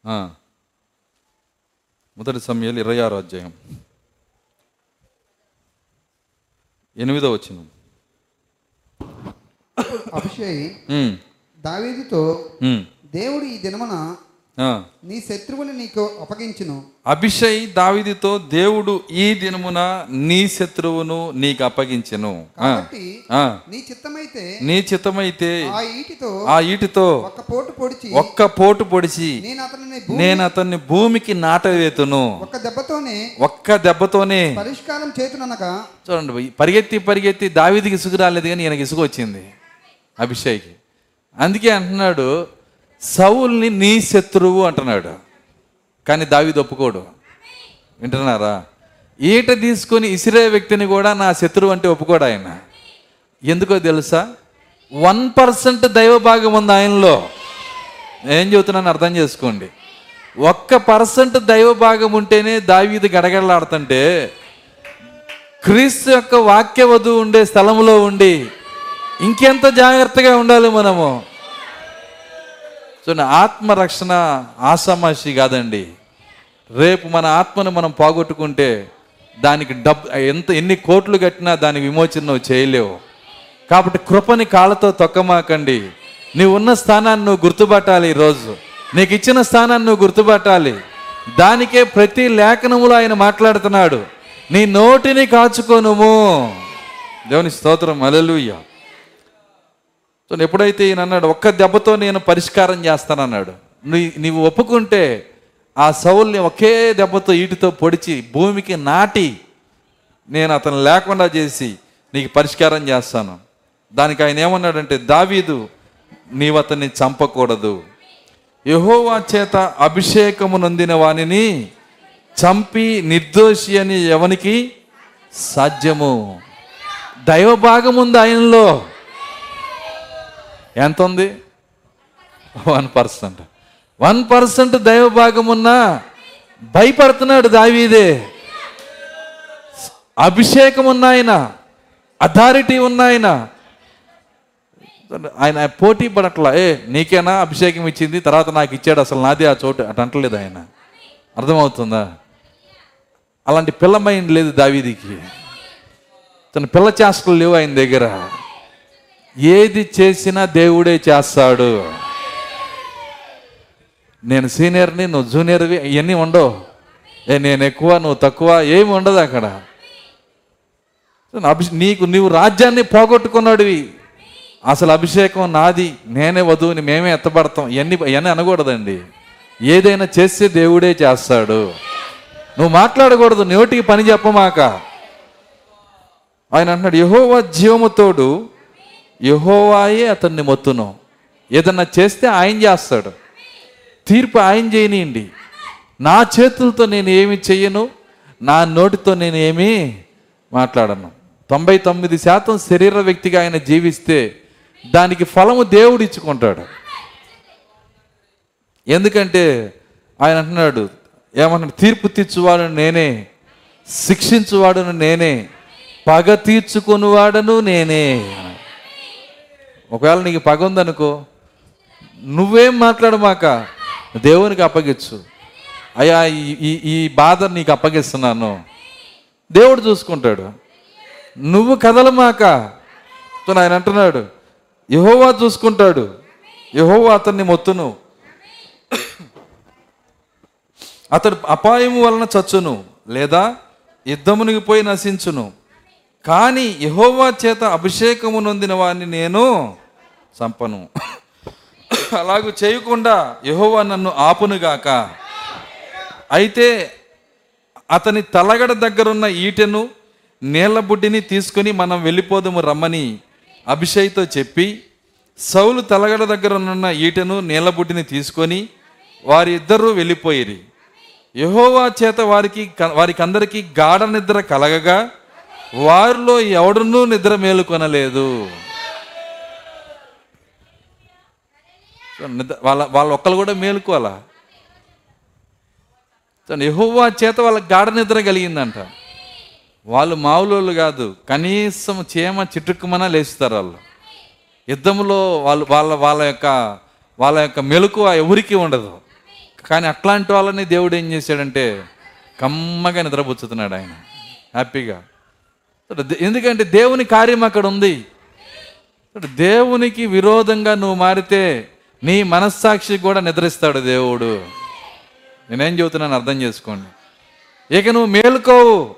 ఆ. మొదటి సమయాలు ఇరవై ఆరో అధ్యాయం. ఎనిమిదో వచ్చిన అభిషేక్ దావీదుతో దేవుడు ఈ దినమున. నీ శత్రువుని నీకు అప్పగించును. అభిషయ్ దావిదితో దేవుడు ఈ దినమున నీ శత్రువును నీకు అప్పగించెను. నీ చిత్తమైతే నీ చిత్తమైతే ఆ ఈటితో ఆ ఈటితో ఒక్క పోటు పొడిచి ఒక్క పోటు పొడిచి నేను అతనిని భూమికి నాటవేతును. ఒక్క దెబ్బతోనే ఒక్క దెబ్బతోనే పరిష్కారం చేతుననగా చూడండి పరిగెత్తి పరిగెత్తి దావీదికి ఇసుగు రాలేదు కానీ ఈయనకి ఇసుగు వచ్చింది అభిషేక్కి. అందుకే అంటున్నాడు సౌల్ని నీ శత్రువు అంటున్నాడు. కానీ దావి ఒప్పుకోడు. వింటున్నారా? ఈట తీసుకొని ఇసిరే వ్యక్తిని కూడా నా శత్రువు అంటే ఒప్పుకోడు ఆయన. ఎందుకో తెలుసా? వన్ పర్సెంట్ దైవభాగం ఉంది ఆయనలో. ఏం చెబుతున్నాను అర్థం చేసుకోండి. ఒక్క పర్సెంట్ దైవభాగం ఉంటేనే దావీది గడగడలాడుతుంటే క్రీస్తు యొక్క వాక్య వధువు ఉండే స్థలంలో ఉండి ఇంకెంత జాగ్రత్తగా ఉండాలి మనము? చూడండి ఆత్మరక్షణ ఆసామాషి కాదండి. రేపు మన ఆత్మను మనం పోగొట్టుకుంటే దానికి డబ్ ఎంత ఎన్ని కోట్లు కట్టినా దాని విమోచన నువ్వు చేయలేవు. కాబట్టి కృపని కాళ్ళతో తొక్కమాకండి. నీవు ఉన్న స్థానాన్ని నువ్వు గుర్తుపట్టాలి ఈరోజు. నీకు ఇచ్చిన స్థానాన్ని నువ్వు గుర్తుపట్టాలి. దానికే ప్రతి లేఖనములో ఆయన మాట్లాడుతున్నాడు. నీ నోటిని కాచుకోనుము. దేవుని స్తోత్రం. అలలుయ్యా సో ఎప్పుడైతే ఈయన అన్నాడు ఒక్క దెబ్బతో నేను పరిష్కారం చేస్తానన్నాడు. నీ నీవు ఒప్పుకుంటే ఆ సౌల్ని ఒకే దెబ్బతో ఈటితో పొడిచి భూమికి నాటి నేను అతను లేకుండా చేసి నీకు పరిష్కారం చేస్తాను. దానికి ఆయన ఏమన్నాడంటే దావీదు నీవు అతన్ని చంపకూడదు. యహోవా చేత అభిషేకము నొందిన వానిని చంపి నిర్దోషి అని ఎవనికి సాధ్యము? దైవభాగం ఉంది ఆయనలో. ఎంత ఉంది వన్ పర్సెంట్. వన్ పర్సెంట్ దైవ భాగం ఉన్నా భయపడుతున్నాడు దావీదే. అభిషేకం ఉన్న ఆయన అథారిటీ ఉన్న ఆయన. ఆయన పోటీ పడట్లా ఏ నీకేనా అభిషేకం ఇచ్చింది? తర్వాత నాకు ఇచ్చాడు అసలు నాది ఆ చోటు. అటు అంటలేదు ఆయన. అర్థమవుతుందా? అలాంటి పిల్ల మైండ్ లేదు దావీదికి. తన పిల్ల చేష్టలు లేవు ఆయన దగ్గర. ఏది చేసినా దేవుడే చేస్తాడు. నేను సీనియర్ని నువ్వు జూనియర్వి ఇవన్నీ ఉండవు. ఏ నేను ఎక్కువ నువ్వు తక్కువ ఏమి ఉండదు అక్కడ. అభిషే నీకు నీవు రాజ్యాన్ని పోగొట్టుకున్నాడువి. అసలు అభిషేకం నాది నేనే వధువుని మేమే ఎత్తబడతాం. ఇవన్నీ ఇవన్నీ అనకూడదండి. ఏదైనా చేస్తే దేవుడే చేస్తాడు. నువ్వు మాట్లాడకూడదు నోటికి పని చెప్పమాక. ఆయన అంటున్నాడు యహోవా జీవముతోడు యహోవాయే అతన్ని మొత్తును. ఏదన్నా చేస్తే ఆయన చేస్తాడు. తీర్పు ఆయన చేయనియండి. నా చేతులతో నేను ఏమి చెయ్యను నా నోటితో నేను ఏమీ మాట్లాడను. తొంభై తొమ్మిది శాతం శరీర వ్యక్తిగా ఆయన జీవిస్తే దానికి ఫలము దేవుడు ఇచ్చుకుంటాడు. ఎందుకంటే ఆయన అంటున్నాడు ఏమంటున్నాడు తీర్పు తీర్చువాడను నేనే శిక్షించువాడను నేనే పగ తీర్చుకునివాడను నేనే. ఒకవేళ నీకు పగ ఉందనుకో నువ్వేం మాట్లాడమాక? దేవునికి అప్పగించు. అయ్యా ఈ- ఈ బాధ నీకు అప్పగిస్తున్నాను. దేవుడు చూసుకుంటాడు. నువ్వు కదలమాక? ఆయన అంటున్నాడు యహోవా చూసుకుంటాడు. యహోవా అతన్ని మొత్తును. అతడు అపాయము వలన చచ్చును లేదా యుద్ధమునికి పోయి నశించును. కానీ యహోవా చేత అభిషేకము నొందిన వాడిని నేను చంపను. అలాగూ చేయకుండా యహోవా నన్ను ఆపునుగాక. అయితే అతని తలగడ దగ్గరున్న ఈటెను నీళ్ళ బుడ్డిని తీసుకుని మనం వెళ్ళిపోదాము రమ్మని అభిషేక్తో చెప్పి సౌలు తలగడ దగ్గర ఉన్న ఈటెను నీళ్ళ బుడ్డిని తీసుకొని వారిద్దరూ వెళ్ళిపోయిరి. యహోవా చేత వారికి వారికి అందరికీ గాఢ నిద్ర కలగగా వారిలో ఎవడునూ నిద్ర మేలుకొనలేదు. వాళ్ళ వాళ్ళ ఒక్కరు కూడా మేలుకోవాలా? యహోవా చేత వాళ్ళకి గాఢ నిద్ర కలిగిందంట. వాళ్ళు మామూలు కాదు కనీసం చేమ చిట్టుకుమన లేస్తారు వాళ్ళు. యుద్ధంలో వాళ్ళు వాళ్ళ వాళ్ళ యొక్క వాళ్ళ యొక్క మెలకు ఎవరికి ఉండదు. కానీ అట్లాంటి వాళ్ళని దేవుడు ఏం చేశాడంటే కమ్మగా నిద్రపుచ్చుతున్నాడు ఆయన. హ్యాపీగా. ఎందుకంటే దేవుని కార్యం అక్కడ ఉంది. దేవునికి విరోధంగా నువ్వు మారితే నీ మనస్సాక్షి కూడా నిద్రిస్తాడు దేవుడు. నేనేం చెబుతున్నాను అర్థం చేసుకోండి. ఇక నువ్వు మేలుకోవు.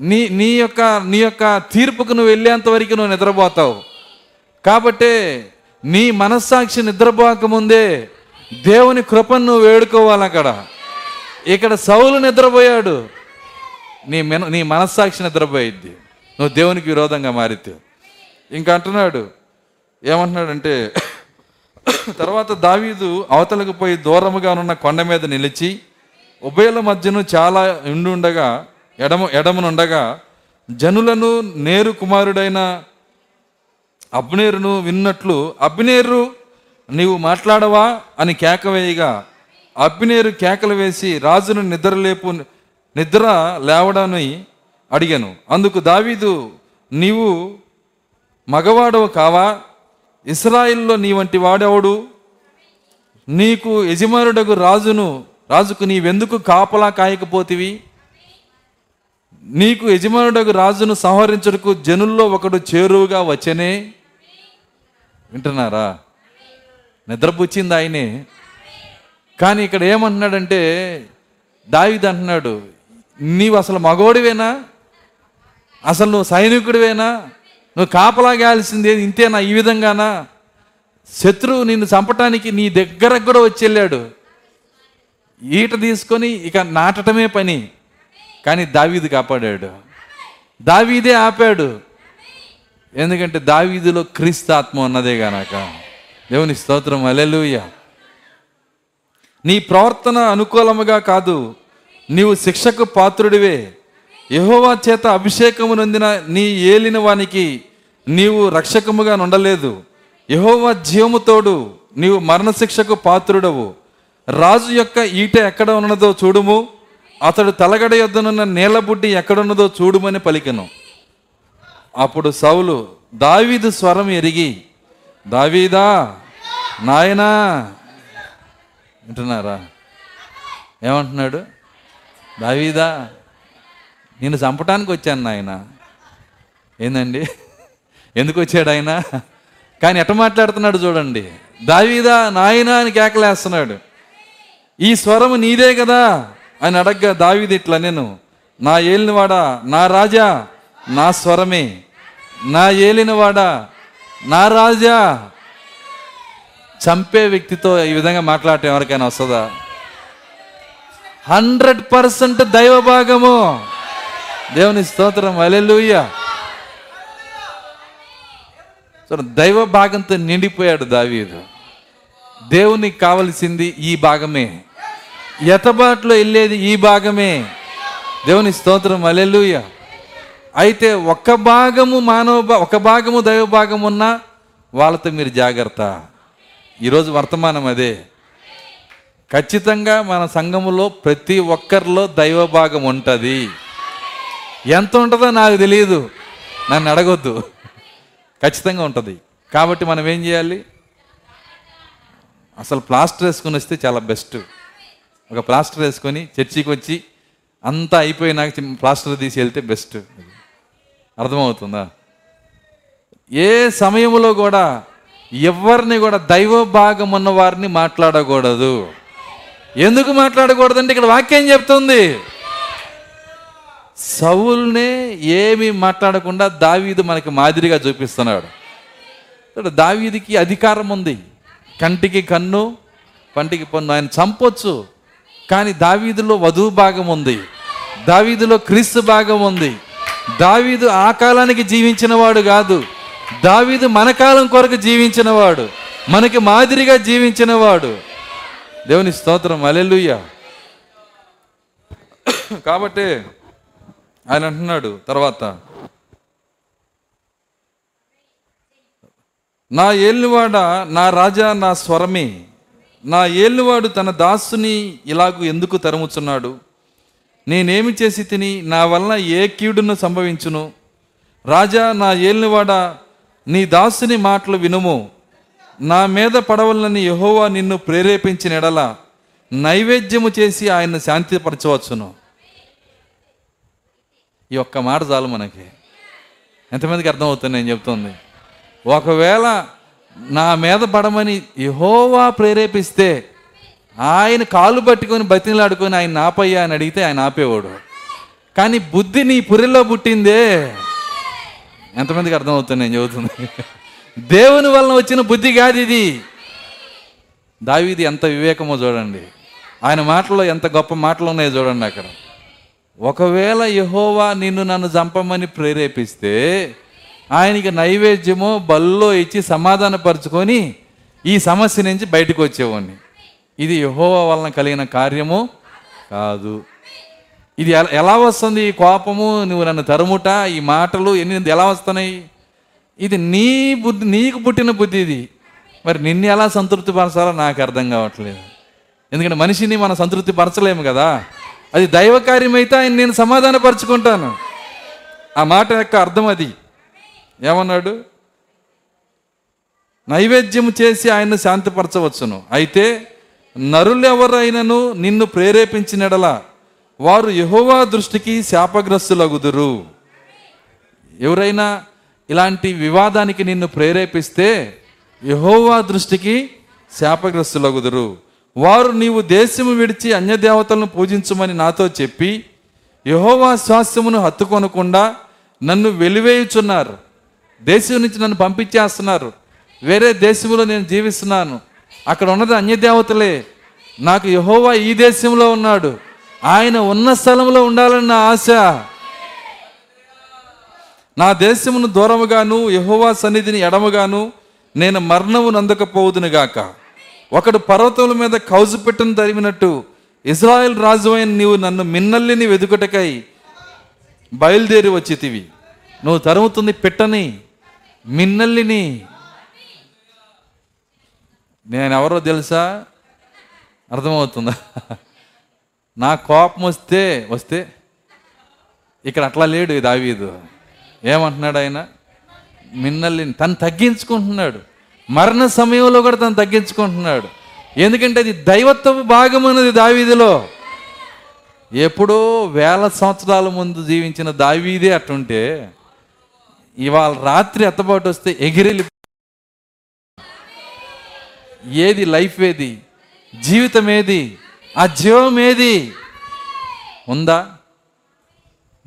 నీ నీ యొక్క నీ యొక్క తీర్పుకు నువ్వు వెళ్ళేంత వరకు నువ్వు నిద్రపోతావు. కాబట్టి నీ మనస్సాక్షి నిద్రపోకముందే దేవుని కృపను నువ్వు వేడుకోవాలి అక్కడ. ఇక్కడ సౌలు నిద్రపోయాడు. నీ మెన నీ మనస్సాక్షి నిద్రపోయిద్ది. నువ్వు దేవునికి విరోధంగా మారితే. ఇంకా అంటున్నాడు ఏమంటున్నాడంటే తర్వాత దావీదు అవతలకు పోయి దూరముగా ఉన్న కొండ మీద నిలిచి ఉభయల మధ్యను చాలా ఉండి ఉండగా ఎడమ ఎడమనుండగా జనులను నేరు కుమారుడైన అబ్నేరును విన్నట్లు అబ్నేరు నీవు మాట్లాడవా అని కేక వేయగా అబ్నేరు కేకలు వేసి రాజును నిద్రలేపు నిద్ర లేవడాన్ని అడిగాను. అందుకు దావీదు నీవు మగవాడవు కావా? ఇస్రాయిల్లో నీ వంటి వాడెవడు? నీకు యజమానుడకు రాజును రాజుకు నీవెందుకు కాపలా కాయకపోతివి? నీకు యజమానుడకు రాజును సంహరించుటకు జనుల్లో ఒకడు చేరువుగా వచ్చనే? వింటున్నారా? నిద్రపుచ్చింది ఆయనే కానీ ఇక్కడ ఏమంటున్నాడంటే దావిది అంటున్నాడు నీవు అసలు మగోడివేనా? అసలు నువ్వు సైనికుడివేనా? నువ్వు కాపలాగాల్సిందే ఇంతేనా? ఈ విధంగానా? శత్రువు నిన్ను చంపటానికి నీ దగ్గరకు కూడా వచ్చి వెళ్ళాడు. ఈట తీసుకొని ఇక నాటటమే పని. కానీ దావీదు కాపాడాడు. దావీదే ఆపాడు. ఎందుకంటే దావీదులో క్రీస్తాత్మ ఉన్నదే గనక. దేవుని స్తోత్రం. అలెలుయ్య నీ ప్రవర్తన అనుకూలముగా కాదు. నీవు శిక్షకు పాత్రుడివే. యహోవా చేత అభిషేకము నొందిన నీ ఏలిన వానికి నీవు రక్షకముగా నుండలేదు. యహోవా జీవముతోడు నీవు మరణశిక్షకు పాత్రుడవు. రాజు యొక్క ఈట ఎక్కడ ఉన్నదో చూడుము. అతడు తలగడ యొద్దనున్న నీలబుడ్డి ఎక్కడున్నదో చూడుమని పలికెను. అప్పుడు సౌలు దావీదు స్వరం ఎరిగి దావీదా నాయనా వింటున్నారా ఏమంటున్నాడు? దావీదా నేను చంపటానికి వచ్చాను నాయన. ఏందండి? ఎందుకు వచ్చాడు ఆయన? కానీ ఎట మాట్లాడుతున్నాడు చూడండి. దావీదా నాయనా అని కేకలేస్తున్నాడు. ఈ స్వరము నీదే కదా అని అడగ్గా దావీది ఇట్లా నేను నా ఏలినవాడా నా రాజా నా స్వరమే. నా ఏలినవాడా నా రాజా. చంపే వ్యక్తితో ఈ విధంగా మాట్లాడటం ఎవరికైనా వస్తుందా? హండ్రెడ్ పర్సెంట్ దైవ భాగము దేవుని స్తోత్రం. అలెలుయ్య దైవ భాగంతో నిండిపోయాడు దావీదు. దేవునికి కావలసింది ఈ భాగమే. ఎతబాట్లో వెళ్ళేది ఈ భాగమే. దేవుని స్తోత్రం. అలెలుయ్య అయితే ఒక భాగము మానవ ఒక భాగము దైవ భాగం ఉన్నా వాళ్ళతో మీరు జాగ్రత్త. ఈరోజు వర్తమానం అదే. ఖచ్చితంగా మన సంఘములో ప్రతి ఒక్కరిలో దైవ భాగం ఉంటుంది. ఎంత ఉంటుందో నాకు తెలియదు నన్ను అడగొద్దు. ఖచ్చితంగా ఉంటుంది. కాబట్టి మనం ఏం చేయాలి? అసలు ప్లాస్టర్ వేసుకొని వస్తే చాలా బెస్ట్. ఒక ప్లాస్టర్ వేసుకొని చర్చికి వచ్చి అంతా అయిపోయినాక ప్లాస్టర్ తీసి వెళ్తే బెస్ట్. అర్థమవుతుందా? ఏ సమయంలో కూడా ఎవరిని కూడా దైవ భాగం ఉన్న వారిని మాట్లాడకూడదు. ఎందుకు మాట్లాడకూడదంటే ఇక్కడ వాక్యం చెప్తుంది. సౌల్నే ఏమి మాట్లాడకుండా దావీదు మనకి మాదిరిగా చూపిస్తున్నాడు. దావీదికి అధికారం ఉంది. కంటికి కన్ను పంటికి పన్ను ఆయన చంపొచ్చు. కానీ దావీదులో వధువు భాగం ఉంది. దావీదులో క్రీస్తు భాగం ఉంది. దావీదు ఆ కాలానికి జీవించిన వాడు కాదు. దావీదు మన కాలం కొరకు జీవించినవాడు. మనకి మాదిరిగా జీవించినవాడు. దేవుని స్తోత్రం. అలెలుయ్య కాబట్టి ఆయన అంటున్నాడు తర్వాత. నా ఏళ్ళువాడ నా రాజా నా స్వరమే. నా ఏళ్ళువాడు తన దాసుని ఇలాగూ ఎందుకు తరుముచున్నాడు? నేనేమి చేసి తిని నా వలన ఏ కీడును సంభవించును? రాజా నా ఏలినవాడ నీ దాసుని మాటలు వినుము. నా మీద పడవలని యహోవా నిన్ను ప్రేరేపించిన ఎడల నైవేద్యము చేసి ఆయన శాంతిపరచవచ్చును. ఈ ఒక్క మాట చాలు మనకి. ఎంతమందికి అర్థమవుతుంది నేను చెప్తుంది? ఒకవేళ నా మీద పడమని యహోవా ప్రేరేపిస్తే ఆయన కాలు పట్టుకొని బతిలాడుకొని ఆయన ఆపయ్యా అని అడిగితే ఆయన ఆపేవాడు. కానీ బుద్ధి నీ పురిలో పుట్టిందే. ఎంతమందికి అర్థమవుతుంది నేను చెబుతుంది? దేవుని వలన వచ్చిన బుద్ధి కాదు ఇది. దావీది ఎంత వివేకమో చూడండి. ఆయన మాటలో ఎంత గొప్ప మాటలు ఉన్నాయో చూడండి అక్కడ. ఒకవేళ యహోవా నిన్ను నన్ను చంపమని ప్రేరేపిస్తే ఆయనకి నైవేద్యమో బల్లో ఇచ్చి సమాధానపరుచుకొని ఈ సమస్య నుంచి బయటకు వచ్చేవాడిని. ఇది యహోవా వలన కలిగిన కార్యము కాదు. ఇది ఎలా ఎలా వస్తుంది ఈ కోపము? నువ్వు నన్ను తరుముట ఈ మాటలు ఎన్ని ఎలా వస్తున్నాయి? ఇది నీ బుద్ధి నీకు పుట్టిన బుద్ధి ఇది. మరి నిన్ను ఎలా సంతృప్తి పరచాలో నాకు అర్థం కావట్లేదు. ఎందుకంటే మనిషిని మనం సంతృప్తి పరచలేము కదా. అది దైవ కార్యమైతే ఆయన నేను సమాధానపరుచుకుంటాను. ఆ మాట యొక్క అర్థం అది. ఏమన్నాడు? నైవేద్యం చేసి ఆయన్ను శాంతిపరచవచ్చును. అయితే నరులెవరైనను నిన్ను ప్రేరేపించినడలా వారు యహోవా దృష్టికి శాపగ్రస్తులగుదురు. ఎవరైనా ఇలాంటి వివాదానికి నిన్ను ప్రేరేపిస్తే యహోవా దృష్టికి శాపగ్రస్తులగుదురు. వారు నీవు దేశము విడిచి అన్యదేవతలను పూజించమని నాతో చెప్పి యహోవా స్వాస్థ్యమును హత్తుకొనకుండా నన్ను వెలివేయుచున్నారు. దేశం నుంచి నన్ను పంపించేస్తున్నారు. వేరే దేశంలో నేను జీవిస్తున్నాను. అక్కడ ఉన్నది అన్యదేవతలే. నాకు యహోవా ఈ దేశంలో ఉన్నాడు. ఆయన ఉన్న స్థలంలో ఉండాలని నా ఆశ. నా దేశమును దూరముగాను యహోవా సన్నిధిని ఎడముగాను నేను మరణము నందకపోదును గాక. ఒకడు పర్వతముల మీద కౌజు పెట్టను తరిమినట్టు ఇజ్రాయెల్ రాజు అయిన నీవు నన్ను మిన్నల్లిని వెదుకుటకై బయలుదేరి వచ్చితివి. నువ్వు తరుముతుంది పెట్టని మిన్నల్లిని నేను ఎవరో తెలుసా? అర్థమవుతుందా? నా కోపం వస్తే వస్తే ఇక్కడ అట్లా లేడు ఇది దావీదు. ఏమంటున్నాడు ఆయన? మిన్నల్ని తను తగ్గించుకుంటున్నాడు. మరణ సమయంలో కూడా తను తగ్గించుకుంటున్నాడు. ఎందుకంటే అది దైవత్వ భాగం అన్నది దావీదిలో. ఎప్పుడో వేల సంవత్సరాల ముందు జీవించిన దావీదే అట్టుంటే ఇవాళ రాత్రి అత్తపాటు వస్తే ఎగిరెళ్ళి ఏది లైఫ్ ఏది? జీవితం ఏది? ఆ జీవం ఏది? ఉందా?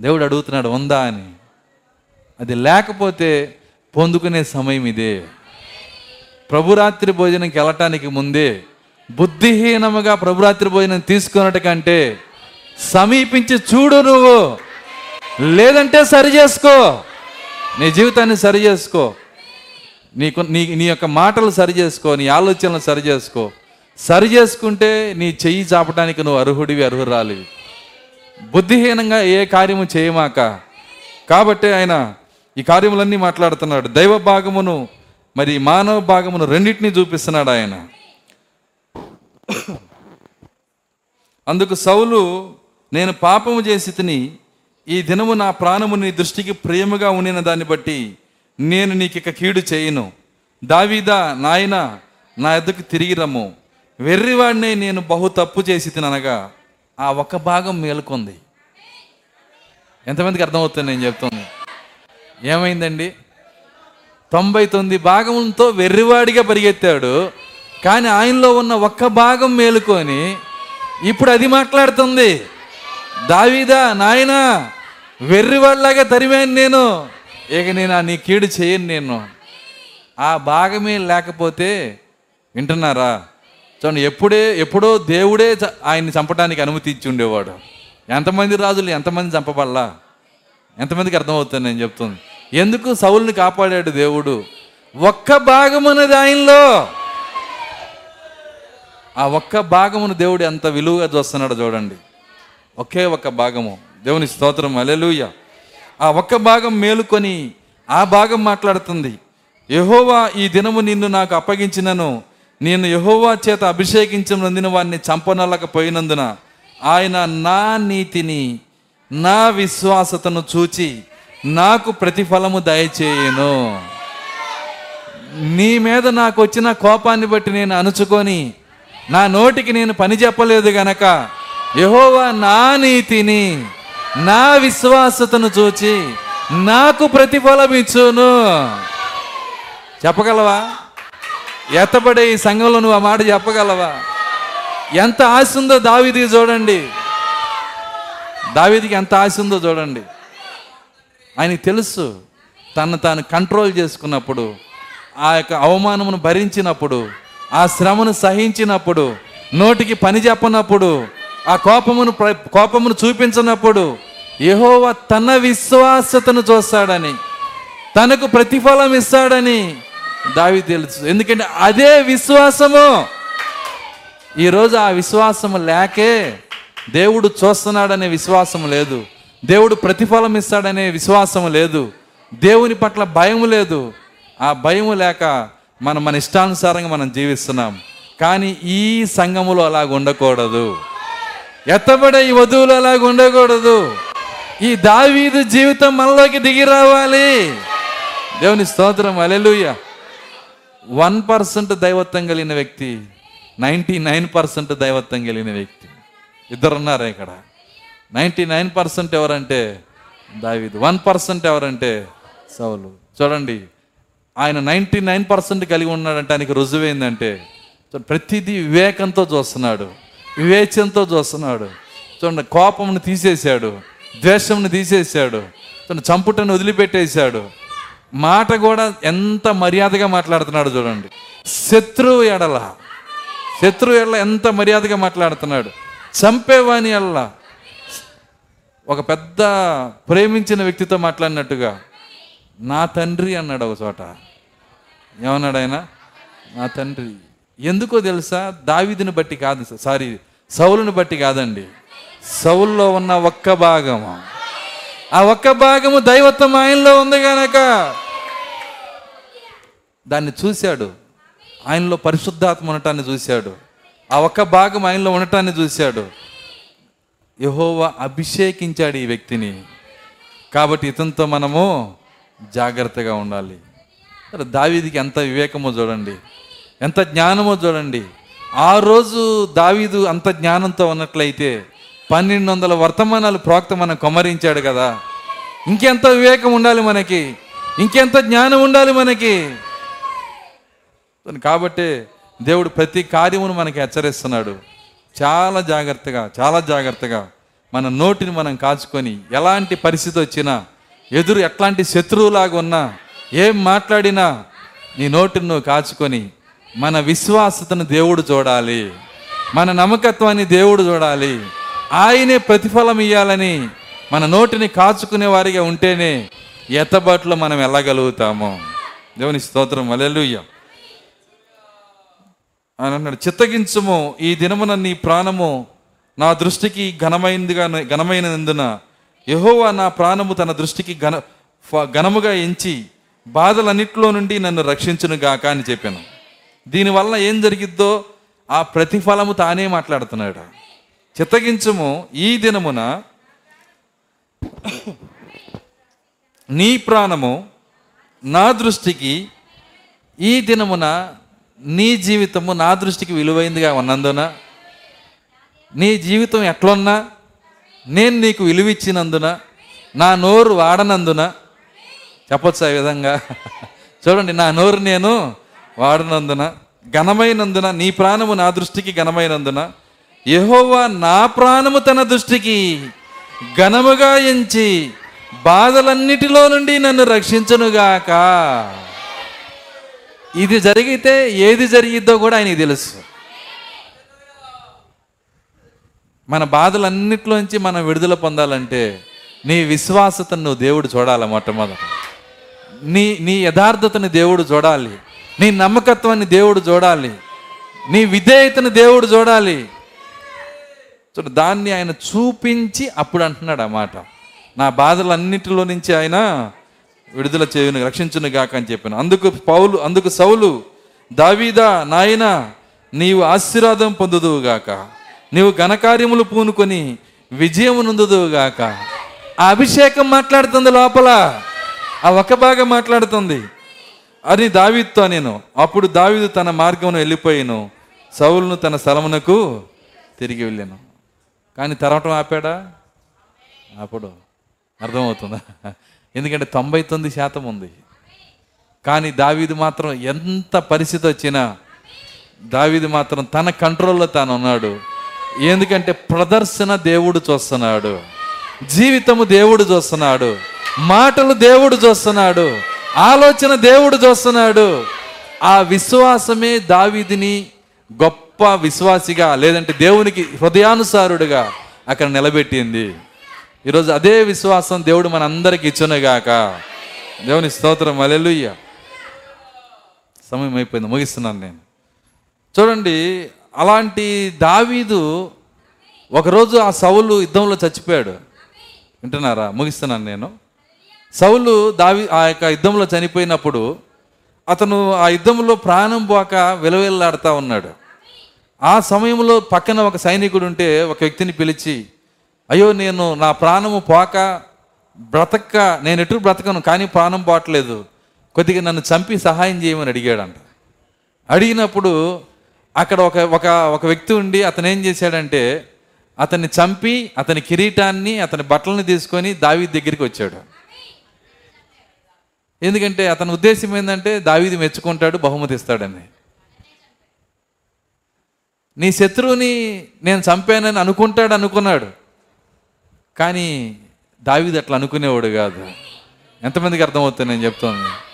దేవుడు అడుగుతున్నాడు ఉందా అని. అది లేకపోతే పొందుకునే సమయం ఇదే. ప్రభురాత్రి భోజనంకి వెళ్ళటానికి ముందే బుద్ధిహీనముగా ప్రభురాత్రి భోజనం తీసుకున్నట్టు కంటే సమీపించి చూడు నువ్వు. లేదంటే సరి చేసుకో. నీ జీవితాన్ని సరి చేసుకో. నీకు నీ నీ యొక్క మాటలు సరి చేసుకో. నీ ఆలోచనలు సరి చేసుకో. సరి చేసుకుంటే నీ చెయ్యి చాపడానికి నువ్వు అర్హుడివి అర్హురాలివి. బుద్ధిహీనంగా ఏ కార్యము చేయమాక. కాబట్టి ఆయన ఈ కార్యములన్నీ మాట్లాడుతున్నాడు. దైవ భాగమును మరి మానవ భాగమును రెండింటినీ చూపిస్తున్నాడు ఆయన. అందుకు సౌలు నేను పాపము చేసి తిని ఈ దినము నా ప్రాణము నీ దృష్టికి ప్రేమగా ఉండిన దాన్ని బట్టి నేను నీకు ఇక కీడు చేయను. దావీదా నాయన నా ఎద్దకు తిరిగి రమ్ము. వెర్రివాడిని నేను బహు తప్పు చేసి తిననగా ఆ ఒక్క భాగం మేలుకొంది. ఎంతమందికి అర్థమవుతుంది నేను చెప్తుంది? ఏమైందండి? తొంభై తొమ్మిది భాగంతో వెర్రివాడిగా పరిగెత్తాడు. కానీ ఆయనలో ఉన్న ఒక్క భాగం మేలుకొని ఇప్పుడు అది మాట్లాడుతుంది. దావీదా నాయనా వెర్రివాడిలాగా తరిమాను నేను. ఇక నేను ఆ నీ కీడు చేయను నేను. ఆ భాగమే లేకపోతే వింటున్నారా? చూడండి ఎప్పుడే ఎప్పుడో దేవుడే చ- ఆయన్ని చంపడానికి అనుమతి ఇచ్చి ఉండేవాడు. ఎంతమంది రాజులు ఎంతమంది చంపబడలా? ఎంతమందికి అర్థమవుతుంది నేను చెప్తుంది. ఎందుకు సౌల్ని కాపాడాడు దేవుడు? ఒక్క భాగం అనేది ఆయనలో ఆ ఒక్క భాగమును దేవుడు ఎంత విలువగా చూస్తున్నాడో చూడండి. ఒకే ఒక్క భాగము. దేవుని స్తోత్రం. అలెలుయ ఆ ఒక్క భాగం మేలుకొని ఆ భాగం మాట్లాడుతుంది. యహోవా ఈ దినము నిన్ను నాకు అప్పగించినను. నేను యహోవా చేత అభిషేకించినందున వాడిని చంపనలకపోయినందున ఆయన నా నీతిని నా విశ్వాసతను చూచి నాకు ప్రతిఫలము దయచేయను. నీ మీద నాకు వచ్చిన కోపాన్ని బట్టి నేను అణుచుకొని నా నోటికి నేను పని చెప్పలేదు గనక యహోవా నా నీతిని నా విశ్వాసతను చూచి నాకు ప్రతిఫలం ఇచ్చును చెప్పగలవా? ఎత్తబడే ఈ సంఘంలో నువ్వు ఆ మాట చెప్పగలవా? ఎంత ఆశ ఉందో దావిది చూడండి. దావిదికి ఎంత ఆశ ఉందో చూడండి. ఆయనకు తెలుసు. తను తాను కంట్రోల్ చేసుకున్నప్పుడు ఆ యొక్క అవమానమును భరించినప్పుడు ఆ శ్రమను సహించినప్పుడు నోటికి పని చెప్పనప్పుడు ఆ కోపమును ప్ర- కోపమును చూపించినప్పుడు యెహోవా తన విశ్వాసతను చూస్తాడని తనకు ప్రతిఫలం ఇస్తాడని దావి తెలుసు. ఎందుకంటే అదే విశ్వాసము. ఈరోజు ఆ విశ్వాసము లేకే దేవుడు చూస్తున్నాడనే విశ్వాసం లేదు. దేవుడు ప్రతిఫలం ఇస్తాడనే విశ్వాసం లేదు. దేవుని పట్ల భయం లేదు. ఆ భయం లేక మనం మన ఇష్టానుసారంగా మనం జీవిస్తున్నాం. కానీ ఈ సంఘములో అలాగ ఉండకూడదు. ఎత్తబడే ఈ వధువులు అలాగ ఉండకూడదు. ఈ దావీదు జీవితం మనలోకి దిగి రావాలి. దేవుని స్తోత్రం అలెలుయ వన్ పర్సెంట్ దైవత్వం కలిగిన వ్యక్తి నైంటీ నైన్ పర్సెంట్ దైవత్వం కలిగిన వ్యక్తి. ఇద్దరున్నారు ఇక్కడ? నైంటీ నైన్ పర్సెంట్ ఎవరంటే దావీదు. వన్ పర్సెంట్ ఎవరంటే సౌలు. చూడండి ఆయన నైంటీ నైన్ పర్సెంట్ కలిగి ఉన్నాడంటే ఆయనకి రుజువైందంటే ప్రతిదీ వివేకంతో చూస్తున్నాడు వివేచనతో చూస్తున్నాడు. చూడండి కోపంను తీసేశాడు ద్వేషంను తీసేశాడు చూడండి చంపుటను వదిలిపెట్టేశాడు. మాట కూడా ఎంత మర్యాదగా మాట్లాడుతున్నాడు చూడండి. శత్రువు ఎడల శత్రువు ఎడల ఎంత మర్యాదగా మాట్లాడుతున్నాడు. చంపేవాని ఎడల ఒక పెద్ద ప్రేమించిన వ్యక్తితో మాట్లాడినట్టుగా నా తండ్రి అన్నాడు ఒక చోట. ఏమన్నాడు ఆయన నా తండ్రి. ఎందుకో తెలుసా? దావిదిని బట్టి కాదు సారీ సౌలుని బట్టి కాదండి. సౌల్లో ఉన్న ఒక్క భాగము. ఆ ఒక్క భాగము దైవత్వం ఆయనలో ఉంది కనుక దాన్ని చూశాడు. ఆయనలో పరిశుద్ధాత్మ ఉండటాన్ని చూశాడు. ఆ ఒక్క భాగం ఆయనలో ఉండటాన్ని చూశాడు. యహోవా అభిషేకించాడు ఈ వ్యక్తిని. కాబట్టి ఇతనితో మనము జాగ్రత్తగా ఉండాలి. దావీదికి ఎంత వివేకమో చూడండి. ఎంత జ్ఞానమో చూడండి. ఆ రోజు దావీదు అంత జ్ఞానంతో ఉన్నట్లయితే పన్నెండు వందల వర్తమానాలు ప్రోక్త మనం కొమ్మరించాడు కదా. ఇంకెంత వివేకం ఉండాలి మనకి. ఇంకెంత జ్ఞానం ఉండాలి మనకి. కాబట్టి దేవుడు ప్రతి కార్యమును మనకి హెచ్చరిస్తున్నాడు. చాలా జాగ్రత్తగా చాలా జాగ్రత్తగా మన నోటిని మనం కాచుకొని ఎలాంటి పరిస్థితి వచ్చినా ఎదురు ఎట్లాంటి శత్రువులాగా ఉన్నా ఏం మాట్లాడినా నీ నోటిని నువ్వు కాచుకొని మన విశ్వాసతను దేవుడు చూడాలి. మన నమ్మకత్వాన్ని దేవుడు చూడాలి. ఆయనే ప్రతిఫలం ఇవ్వాలని మన నోటిని కాచుకునే వారిగా ఉంటేనే ఎత్తబాటులో మనం వెళ్ళగలుగుతాము దేవుని స్తోత్రం. అలెలుయ్య ఆయన అన్నాడు. చిత్తగించుము ఈ దినమున నీ ప్రాణము నా దృష్టికి ఘనమైనదిగా ఘనమైనందున యహోవా నా ప్రాణము తన దృష్టికి ఘన ఫ- ఘనముగా ఎంచి బాధలన్నిట్లో నుండి నన్ను రక్షించును గాక అని చెప్పాను. దీనివల్ల ఏం జరిగిద్దో ఆ ప్రతిఫలము తానే మాట్లాడుతున్నాడు. చిత్తగించుము ఈ దినమున నీ ప్రాణము నా దృష్టికి ఈ దినమున నీ జీవితము నా దృష్టికి విలువైందిగా ఉన్నందున నీ జీవితం ఎట్లున్నా నేను నీకు విలువిచ్చినందున నా నోరు వాడనందున చెప్పొచ్చు ఆ విధంగా. చూడండి నా నోరు నేను వాడనందున ఘనమైనందున నీ ప్రాణము నా దృష్టికి ఘనమైనందున యహోవా నా ప్రాణము తన దృష్టికి ఘనముగా ఎంచి బాధలన్నిటిలో నుండి నన్ను రక్షించనుగాక. ఇది జరిగితే ఏది జరిగిద్దో కూడా ఆయనకి తెలుసు. మన బాధలన్నిట్లోంచి మనం విడుదల పొందాలంటే నీ విశ్వాసతను నువ్వు దేవుడు చూడాలి మొట్టమొదట. నీ నీ యథార్థతని దేవుడు చూడాలి. నీ నమ్మకత్వాన్ని దేవుడు చూడాలి. నీ విధేయతను దేవుడు చూడాలి. చూడ దాన్ని ఆయన చూపించి అప్పుడు అంటున్నాడు అన్నమాట నా బాధలన్నిటిలో నుంచి ఆయన విడుదల చేయును రక్షించును గాక అని చెప్పాను. అందుకు పౌలు అందుకు సౌలు దావీదా నాయనా నీవు ఆశీర్వాదం పొందుదువు గాక. నీవు ఘనకార్యములు పూనుకొని విజయము నొందుదువు గాక. ఆ అభిషేకం మాట్లాడుతుంది లోపల. ఆ ఒక భాగం మాట్లాడుతుంది. అని దావీదుతో నేను అప్పుడు దావీదు తన మార్గమును వెళ్ళిపోయాను. సౌలును తన స్థలమునకు తిరిగి వెళ్ళాను. కానీ తరవటం ఆపాడా? అప్పుడు అర్థమవుతుందా? ఎందుకంటే తొంభై తొమ్మిది శాతం ఉంది. కానీ దావీది మాత్రం ఎంత పరిస్థితి వచ్చినా దావీది మాత్రం తన కంట్రోల్లో తాను ఉన్నాడు. ఎందుకంటే ప్రదర్శన దేవుడు చూస్తున్నాడు. జీవితము దేవుడు చూస్తున్నాడు. మాటలు దేవుడు చూస్తున్నాడు. ఆలోచన దేవుడు చూస్తున్నాడు. ఆ విశ్వాసమే దావీదిని గొప్ప విశ్వాసిగా లేదంటే దేవునికి హృదయానుసారుడుగా అక్కడ నిలబెట్టింది. ఈరోజు అదే విశ్వాసం దేవుడు మనందరికి ఇచ్చునుగాక దేవుని స్తోత్రం. అలెలుయ్య సమయం అయిపోయింది. ముగిస్తున్నాను నేను. చూడండి అలాంటి దావీదు ఒకరోజు ఆ సౌలు యుద్ధంలో చచ్చిపోయాడు. వింటున్నారా? ముగిస్తున్నాను నేను. సౌలు దావి ఆ యొక్క యుద్ధంలో చనిపోయినప్పుడు అతను ఆ యుద్ధంలో ప్రాణం పోక విలవిల్లాడుతూ ఉన్నాడు. ఆ సమయంలో పక్కన ఒక సైనికుడు ఉంటే ఒక వ్యక్తిని పిలిచి అయ్యో నేను నా ప్రాణము పోక బ్రతక్క నేను ఎటు బ్రతకను కానీ ప్రాణం పోవట్లేదు. కొద్దిగా నన్ను చంపి సహాయం చేయమని అడిగాడంట. అడిగినప్పుడు అక్కడ ఒక ఒక ఒక వ్యక్తి ఉండి అతను ఏం చేశాడంటే అతన్ని చంపి అతని కిరీటాన్ని అతని బట్టలను తీసుకొని దావీ దగ్గరికి వచ్చాడు. ఎందుకంటే అతని ఉద్దేశం ఏంటంటే దావీది మెచ్చుకుంటాడు బహుమతి ఇస్తాడని. నీ శత్రువుని నేను చంపానని అనుకుంటాడు అనుకున్నాడు. కానీ దావీదు అట్లా అనుకునేవాడు కాదు. ఎంతమందికి అర్థమవుతుంది నేను చెప్తాను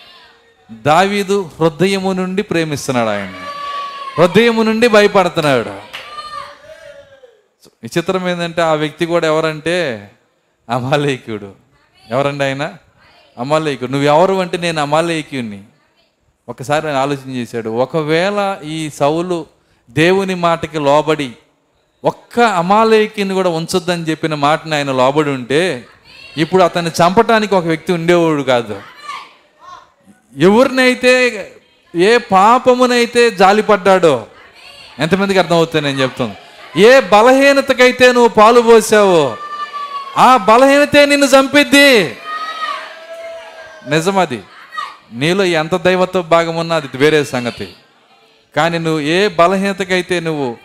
దావీదు హృదయము నుండి ప్రేమిస్తున్నాడు ఆయన. హృదయము నుండి భయపడుతున్నాడు. విచిత్రం ఏంటంటే ఆ వ్యక్తి కూడా ఎవరంటే? అమాలేకుడు. ఎవరండి ఆయన? అమాలేకుడు. నువ్వు ఎవరు అంటే నేను అమాలేకుని. ఒకసారి ఆయన ఆలోచన చేశాడు. ఒకవేళ ఈ సౌలు దేవుని మాటకి లోబడి ఒక్క అమాలయకిని కూడా ఉంచొద్దని చెప్పిన మాటని ఆయన లోబడి ఉంటే ఇప్పుడు అతన్ని చంపటానికి ఒక వ్యక్తి ఉండేవాడు కాదు. ఎవరినైతే ఏ పాపమునైతే జాలిపడ్డాడో ఎంతమందికి అర్థమవుతుంది నేను చెప్తాను. ఏ బలహీనతకైతే నువ్వు పాలు పోసావో ఆ బలహీనతే నిన్ను చంపిద్ది. నిజమది. నీలో ఎంత దైవత్వ భాగం ఉన్నా అది వేరే సంగతి. కానీ నువ్వు ఏ బలహీనతకైతే నువ్వు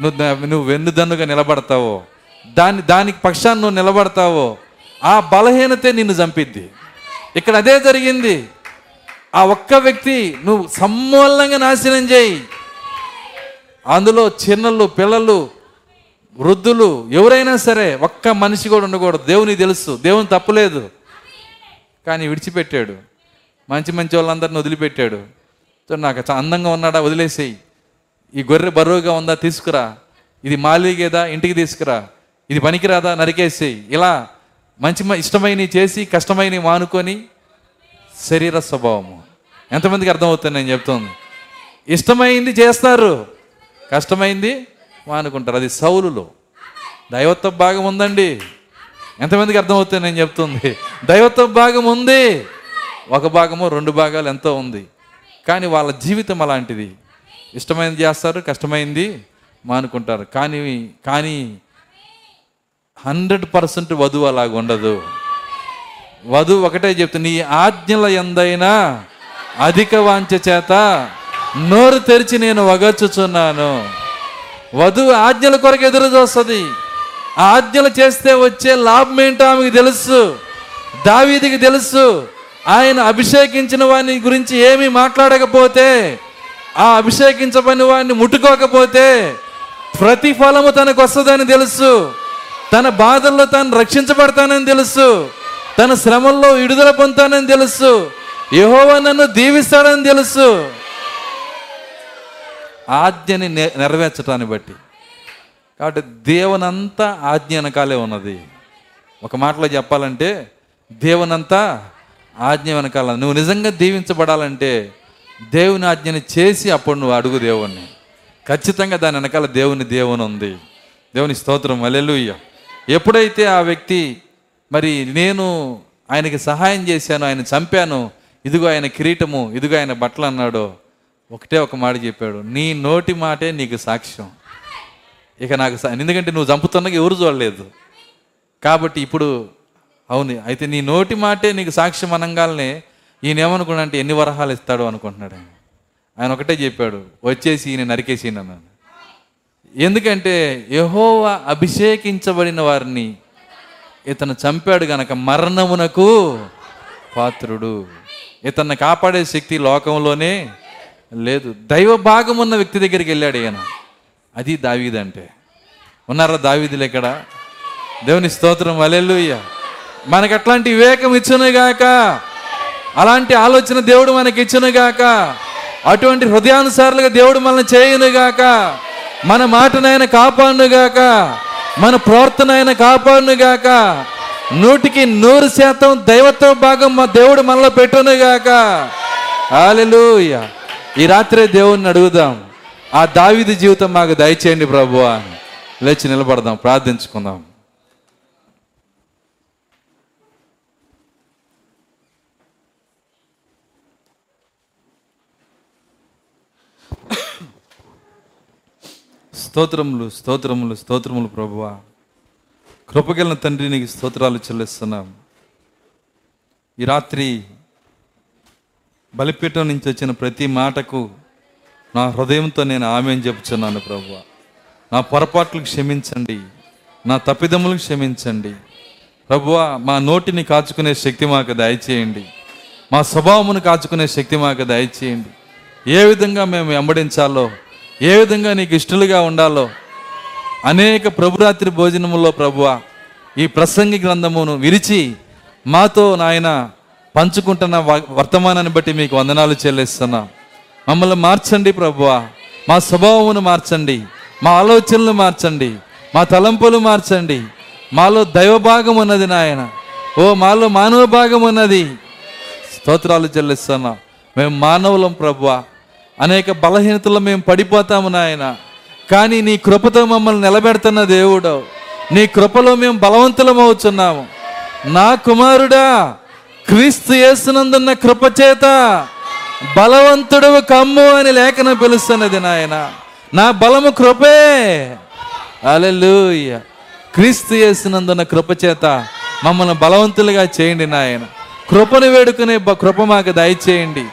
నువ్వు ద- నువ్వు వెన్నుదన్నుగా నిలబడతావో దాని దానికి పక్షాన్ని నువ్వు నిలబడతావో ఆ బలహీనతే నిన్ను చంపిద్ది. ఇక్కడ అదే జరిగింది. ఆ ఒక్క వ్యక్తి నువ్వు సమూలంగా నాశనం చేయి. అందులో చిన్నలు పిల్లలు వృద్ధులు ఎవరైనా సరే ఒక్క మనిషి కూడా ఉండకూడదు. దేవుని తెలుసు. దేవుని తప్పులేదు కానీ విడిచిపెట్టాడు. మంచి మంచి వాళ్ళందరిని వదిలిపెట్టాడు. నాకు అందంగా ఉన్నాడా? వదిలేసేయి. ఈ గొర్రె బరువుగా ఉందా తీసుకురా. ఇది మాలిగేదా ఇంటికి తీసుకురా. ఇది పనికిరాదా నరికేసేయి. ఇలా మంచి మ- ఇష్టమైనవి చేసి కష్టమైనవి మానుకొని శరీర స్వభావము. ఎంతమందికి అర్థమవుతుంది నేను చెప్తుంది? ఇష్టమైంది చేస్తారు కష్టమైంది మానుకుంటారు. అది సౌలులో. దైవత్వ భాగం ఉందండి. ఎంతమందికి అర్థమవుతుంది నేను చెప్తుంది? దైవత్వ భాగం ఉంది. ఒక భాగము రెండు భాగాలు ఎంతో ఉంది. కానీ వాళ్ళ జీవితం అలాంటిది. ఇష్టమైనది చేస్తారు కష్టమైంది మానుకుంటారు. కానీ కానీ హండ్రెడ్ పర్సెంట్ వధువు అలాగ ఉండదు. వధువు ఒకటే చెప్తుంది నీ ఆజ్ఞల ఎందైనా అధిక వాంఛ చేత నోరు తెరిచి నేను వగచుచున్నాను. వధువు ఆజ్ఞల కొరకు ఎదురు చూస్తుంది. ఆజ్ఞలు చేస్తే వచ్చే లాభం ఏంటో ఆమెకు తెలుసు. దావీదికి తెలుసు. ఆయన అభిషేకించిన వాని గురించి ఏమీ మాట్లాడకపోతే ఆ అభిషేకించబడిన వాడిని ముట్టుకోకపోతే ప్రతిఫలము తనకు వస్తుందని తెలుసు. తన బాధల్లో తాను రక్షించబడతానని తెలుసు. తన శ్రమల్లో విడుదల పొందుతానని తెలుసు. యహోవ నన్ను దీవిస్తాడని తెలుసు. ఆజ్ఞని నెరవేర్చడాన్ని బట్టి. కాబట్టి దేవునంతా ఆజ్ఞ వెనకాలే ఉన్నది. ఒక మాటలో చెప్పాలంటే దేవునంతా ఆజ్ఞ వెనకాల. నువ్వు నిజంగా దీవించబడాలంటే దేవుని ఆజ్ఞని చేసి అప్పుడు నువ్వు అడుగు దేవుణ్ణి. ఖచ్చితంగా దాని వెనకాల దేవుని దేవుని ఉంది. దేవుని స్తోత్రం. అలెలుయ్య ఎప్పుడైతే ఆ వ్యక్తి మరి నేను ఆయనకి సహాయం చేశాను ఆయన చంపాను ఇదిగో ఆయన కిరీటము ఇదిగో ఆయన బట్టలు అన్నాడో ఒకటే ఒక మాట చెప్పాడు నీ నోటి మాటే నీకు సాక్ష్యం. ఇక నాకు ఎందుకంటే నువ్వు చంపుతున్నాక ఎవరు చూడలేదు. కాబట్టి ఇప్పుడు అవును అయితే నీ నోటి మాటే నీకు సాక్ష్యం అనంగానే ఈయన ఏమనుకున్నా అంటే ఎన్ని వరహాలు ఇస్తాడు అనుకుంటున్నాడు ఆయన. ఆయన ఒకటే చెప్పాడు వచ్చేసి ఈయన నరికేసి అన్నాడు. ఎందుకంటే యహోవ అభిషేకించబడిన వారిని ఇతను చంపాడు గనక మరణమునకు పాత్రుడు. ఇతన్ని కాపాడే శక్తి లోకంలోనే లేదు. దైవ భాగం ఉన్న వ్యక్తి దగ్గరికి వెళ్ళాడు ఈయన. అది దావీదంటే ఉన్నారా దావీదులు ఇక్కడ? దేవుని స్తోత్రం వలెల్లుయ్య మనకు అట్లాంటి వివేకం ఇచ్చునుగాక అలాంటి ఆలోచన దేవుడు మనకి ఇచ్చునుగాక అటువంటి హృదయానుసారులుగా దేవుడు మనల్ని చేయునుగాక మన మాటనైనా కాపాడునుగాక మన ప్రవర్తన అయినా కాపాడునుగాక నూటికి నూరు శాతం దైవత్వ భాగం మా దేవుడు మనలో పెట్టునుగాక హల్లెలూయా. ఈ రాత్రే దేవుణ్ణి అడుగుదాం. ఆ దావిది జీవితం మాకు దయచేయండి ప్రభువా లేచి నిలబడదాం. ప్రార్థించుకుందాం. స్తోత్రములు స్తోత్రములు స్తోత్రములు ప్రభువా. కృపగలిన తండ్రి నీకు స్తోత్రాలు చెల్లిస్తున్నాం. ఈ రాత్రి బలిపీఠం నుంచి వచ్చిన ప్రతి మాటకు నా హృదయంతో నేను ఆమెను చెప్తున్నాను ప్రభువ. నా పొరపాట్లు క్షమించండి నా తప్పిదములు క్షమించండి. ప్రభువా మా నోటిని కాచుకునే శక్తి మాకు దయచేయండి. మా స్వభావమును కాచుకునే శక్తి మాకు దయచేయండి. ఏ విధంగా మేము వెంబడించాలో ఏ విధంగా నీకు ఇష్టలుగా ఉండాలో అనేక ప్రభురాత్రి భోజనములో ప్రభువ ఈ ప్రసంగి గ్రంథమును విరిచి మాతో నాయన పంచుకుంటున్న వ- వర్తమానాన్ని బట్టి మీకు వందనాలు చెల్లిస్తున్నా. మమ్మల్ని మార్చండి ప్రభువ. మా స్వభావమును మార్చండి. మా ఆలోచనలు మార్చండి. మా తలంపులు మార్చండి. మాలో దైవభాగం ఉన్నది నాయన. ఓ మాలో మానవ భాగం ఉన్నది. స్తోత్రాలు చెల్లిస్తున్నా. మేము మానవులం ప్రభువా. అనేక బలహీనతలు మేము పడిపోతాము నాయన. కానీ నీ కృపతో మమ్మల్ని నిలబెడుతున్న దేవుడు. నీ కృపలో మేము బలవంతులం అవుతున్నాము నా కుమారుడా క్రీస్తు యేసునందున్న కృపచేత బలవంతుడు కమ్ము అని లేఖనం పిలుస్తున్నది నాయన. నా బలము కృపే. అలెలుయ్య క్రీస్తు యేసునందున్న కృపచేత మమ్మల్ని బలవంతులుగా చేయండి నాయన. కృపను వేడుకునే బ- కృప మాకు దయచేయండి.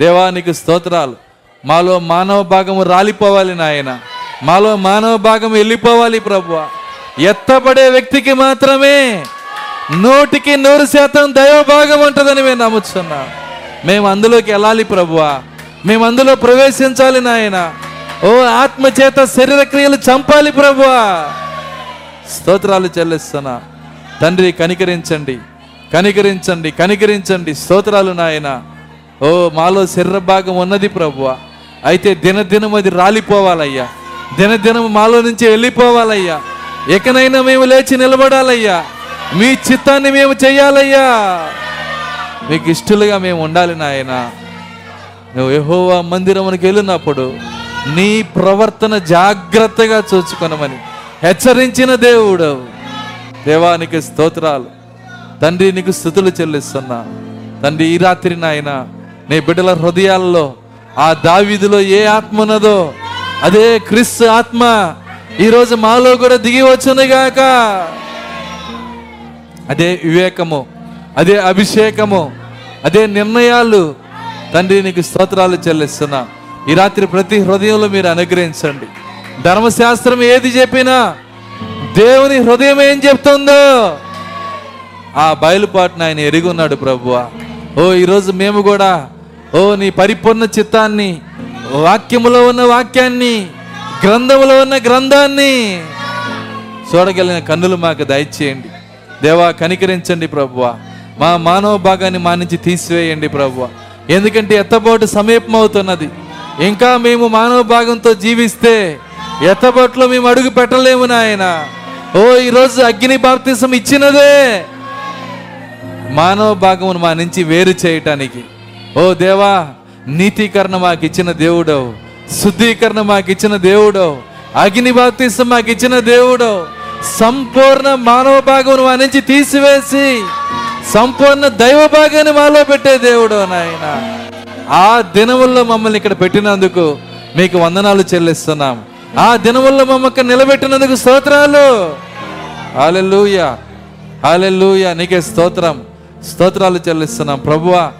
దేవానికి స్తోత్రాలు. మాలో మానవ భాగము రాలిపోవాలి నాయన. మాలో మానవ భాగం వెళ్ళిపోవాలి ప్రభు ఎత్తబడే వ్యక్తికి మాత్రమే నూటికి నూరు శాతం దైవ భాగం ఉంటుందని మేము నమ్ముతున్నాం మేము అందులోకి వెళ్ళాలి ప్రభువా. మేము అందులో ప్రవేశించాలి నాయన. ఓ ఆత్మ చేత శరీర క్రియలు చంపాలి ప్రభువా. స్తోత్రాలు చెల్లిస్తున్నా. తండ్రి కనికరించండి. కనికరించండి కనికరించండి. స్తోత్రాలు నాయన. ఓ మాలో శరీర భాగం ఉన్నది ప్రభువ. అయితే దినదినం అది రాలిపోవాలయ్యా. దినదినం మాలో నుంచి వెళ్ళిపోవాలయ్యా. ఎకనైనా మేము లేచి నిలబడాలయ్యా. మీ చిత్తాన్ని మేము చెయ్యాలయ్యా. మీకు ఇష్టలుగా మేము ఉండాలి నాయనా. నువ్వు యహోవా మందిరమునికి వెళ్ళినప్పుడు నీ ప్రవర్తన జాగ్రత్తగా చూసుకునమని హెచ్చరించిన దేవుడు. దేవానికి స్తోత్రాలు. తండ్రి నీకు స్థుతులు చెల్లిస్తున్నా. తండ్రి ఈ రాత్రి నాయన నీ బిడ్డల హృదయాల్లో ఆ దావిదిలో ఏ ఆత్మ ఉన్నదో అదే క్రిస్తు ఆత్మ ఈరోజు మాలో కూడా దిగి వచ్చునుగాక అదే వివేకము అదే అభిషేకము అదే నిర్ణయాలు. తండ్రి నీకు స్తోత్రాలు చెల్లిస్తున్నా. ఈ రాత్రి ప్రతి హృదయంలో మీరు అనుగ్రహించండి. ధర్మశాస్త్రం ఏది చెప్పినా దేవుని హృదయం ఏం చెప్తుందో. ఆ బయలుపాటును ఆయన ఎరిగి ఉన్నాడు ప్రభువా. ఓ ఈరోజు మేము కూడా ఓ నీ పరిపూర్ణ చిత్తాన్ని వాక్యములో ఉన్న వాక్యాన్ని గ్రంథములో ఉన్న గ్రంథాన్ని చూడగలిగిన కన్నులు మాకు దయచేయండి. దేవా కనికరించండి ప్రభువా. మా మానవ భాగాన్ని మా నుంచి తీసివేయండి ప్రభువా. ఎందుకంటే ఎత్తబోటు సమీపం అవుతున్నది ఇంకా మేము మానవ భాగంతో జీవిస్తే ఎత్తబోట్లో మేము అడుగు పెట్టలేము నాయన. ఓ ఈరోజు అగ్ని బాప్తిసం ఇచ్చినదే మానవ భాగమును మా నుంచి వేరు చేయటానికి. ఓ దేవా నీతీకరణ మాకు ఇచ్చిన దేవుడవు శుద్ధీకరణ మాకు ఇచ్చిన దేవుడవు అగ్ని బాప్తిసం మాకు ఇచ్చిన దేవుడవు సంపూర్ణ మానవ భాగం మా నుంచి తీసివేసి సంపూర్ణ దైవ భాగాన్ని మాలో పెట్టే దేవుడు నాయన. ఆ దినముల్లో మమ్మల్ని ఇక్కడ పెట్టినందుకు మీకు వందనాలు చెల్లిస్తున్నాం. ఆ దినముల్లో మమ్మల్ని నిలబెట్టినందుకు స్తోత్రాలు. హాలెలూయా హాలెలూయా నీకే స్తోత్రం. స్తోత్రాలు చెల్లిస్తున్నాం. ప్రభువా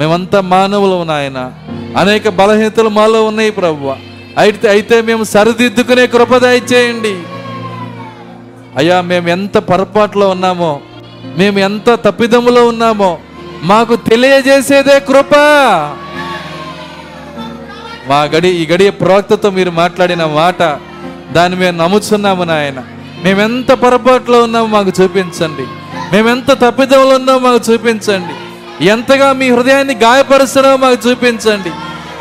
మేమంతా మానవులు నాయన. అనేక బలహీనతలు మాలో ఉన్నాయి ప్రభు అయితే అయితే మేము సరిదిద్దుకునే కృప దయచేయండి. అయ్యా మేము ఎంత పొరపాటులో ఉన్నామో మేము ఎంత తప్పిదములో ఉన్నామో మాకు తెలియజేసేదే కృప. మా గడి ఈ గడియ ప్రవక్తతో మీరు మాట్లాడిన మాట దాన్ని మేము నమ్ముచున్నాము నాయన. మేమెంత పొరపాటులో ఉన్నామో మాకు చూపించండి. మేమెంత తప్పిదంలో ఉన్నామో మాకు చూపించండి. ఎంతగా మీ హృదయాన్ని గాయపరుస్తున్నామో మాకు చూపించండి.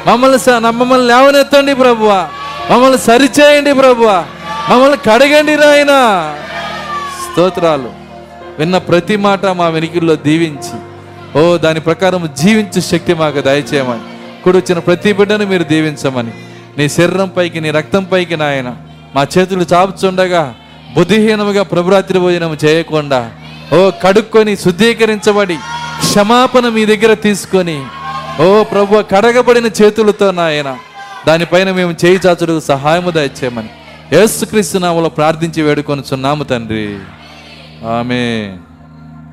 మమ్మల్ని స- మమ్మల్ని లేవనెత్తండి ప్రభువా. మమ్మల్ని సరిచేయండి ప్రభువా. మమ్మల్ని కడగండి నాయన. స్తోత్రాలు. విన్న ప్రతి మాట మా వెనికిల్లో దీవించి ఓ దాని ప్రకారం జీవించే శక్తి మాకు దయచేయమని కూడొచ్చిన ప్రతి బిడ్డను మీరు దీవించమని నీ శరీరం పైకి నీ రక్తం పైకి నాయన మా చేతులు చాపుచుండగా బుద్ధిహీనముగా ప్రభురాత్రి భోజనం చేయకుండా ఓ కడుక్కొని శుద్ధీకరించబడి క్షమాపణ మీ దగ్గర తీసుకొని ఓ ప్రభు కడగబడిన చేతులతో నాయన దానిపైన మేము చేయి చాచుడుకు సహాయము దయచేయమని. యేసుక్రీస్తు నామలో ప్రార్థించి వేడుకొనుచున్నాము తండ్రి. ఆమె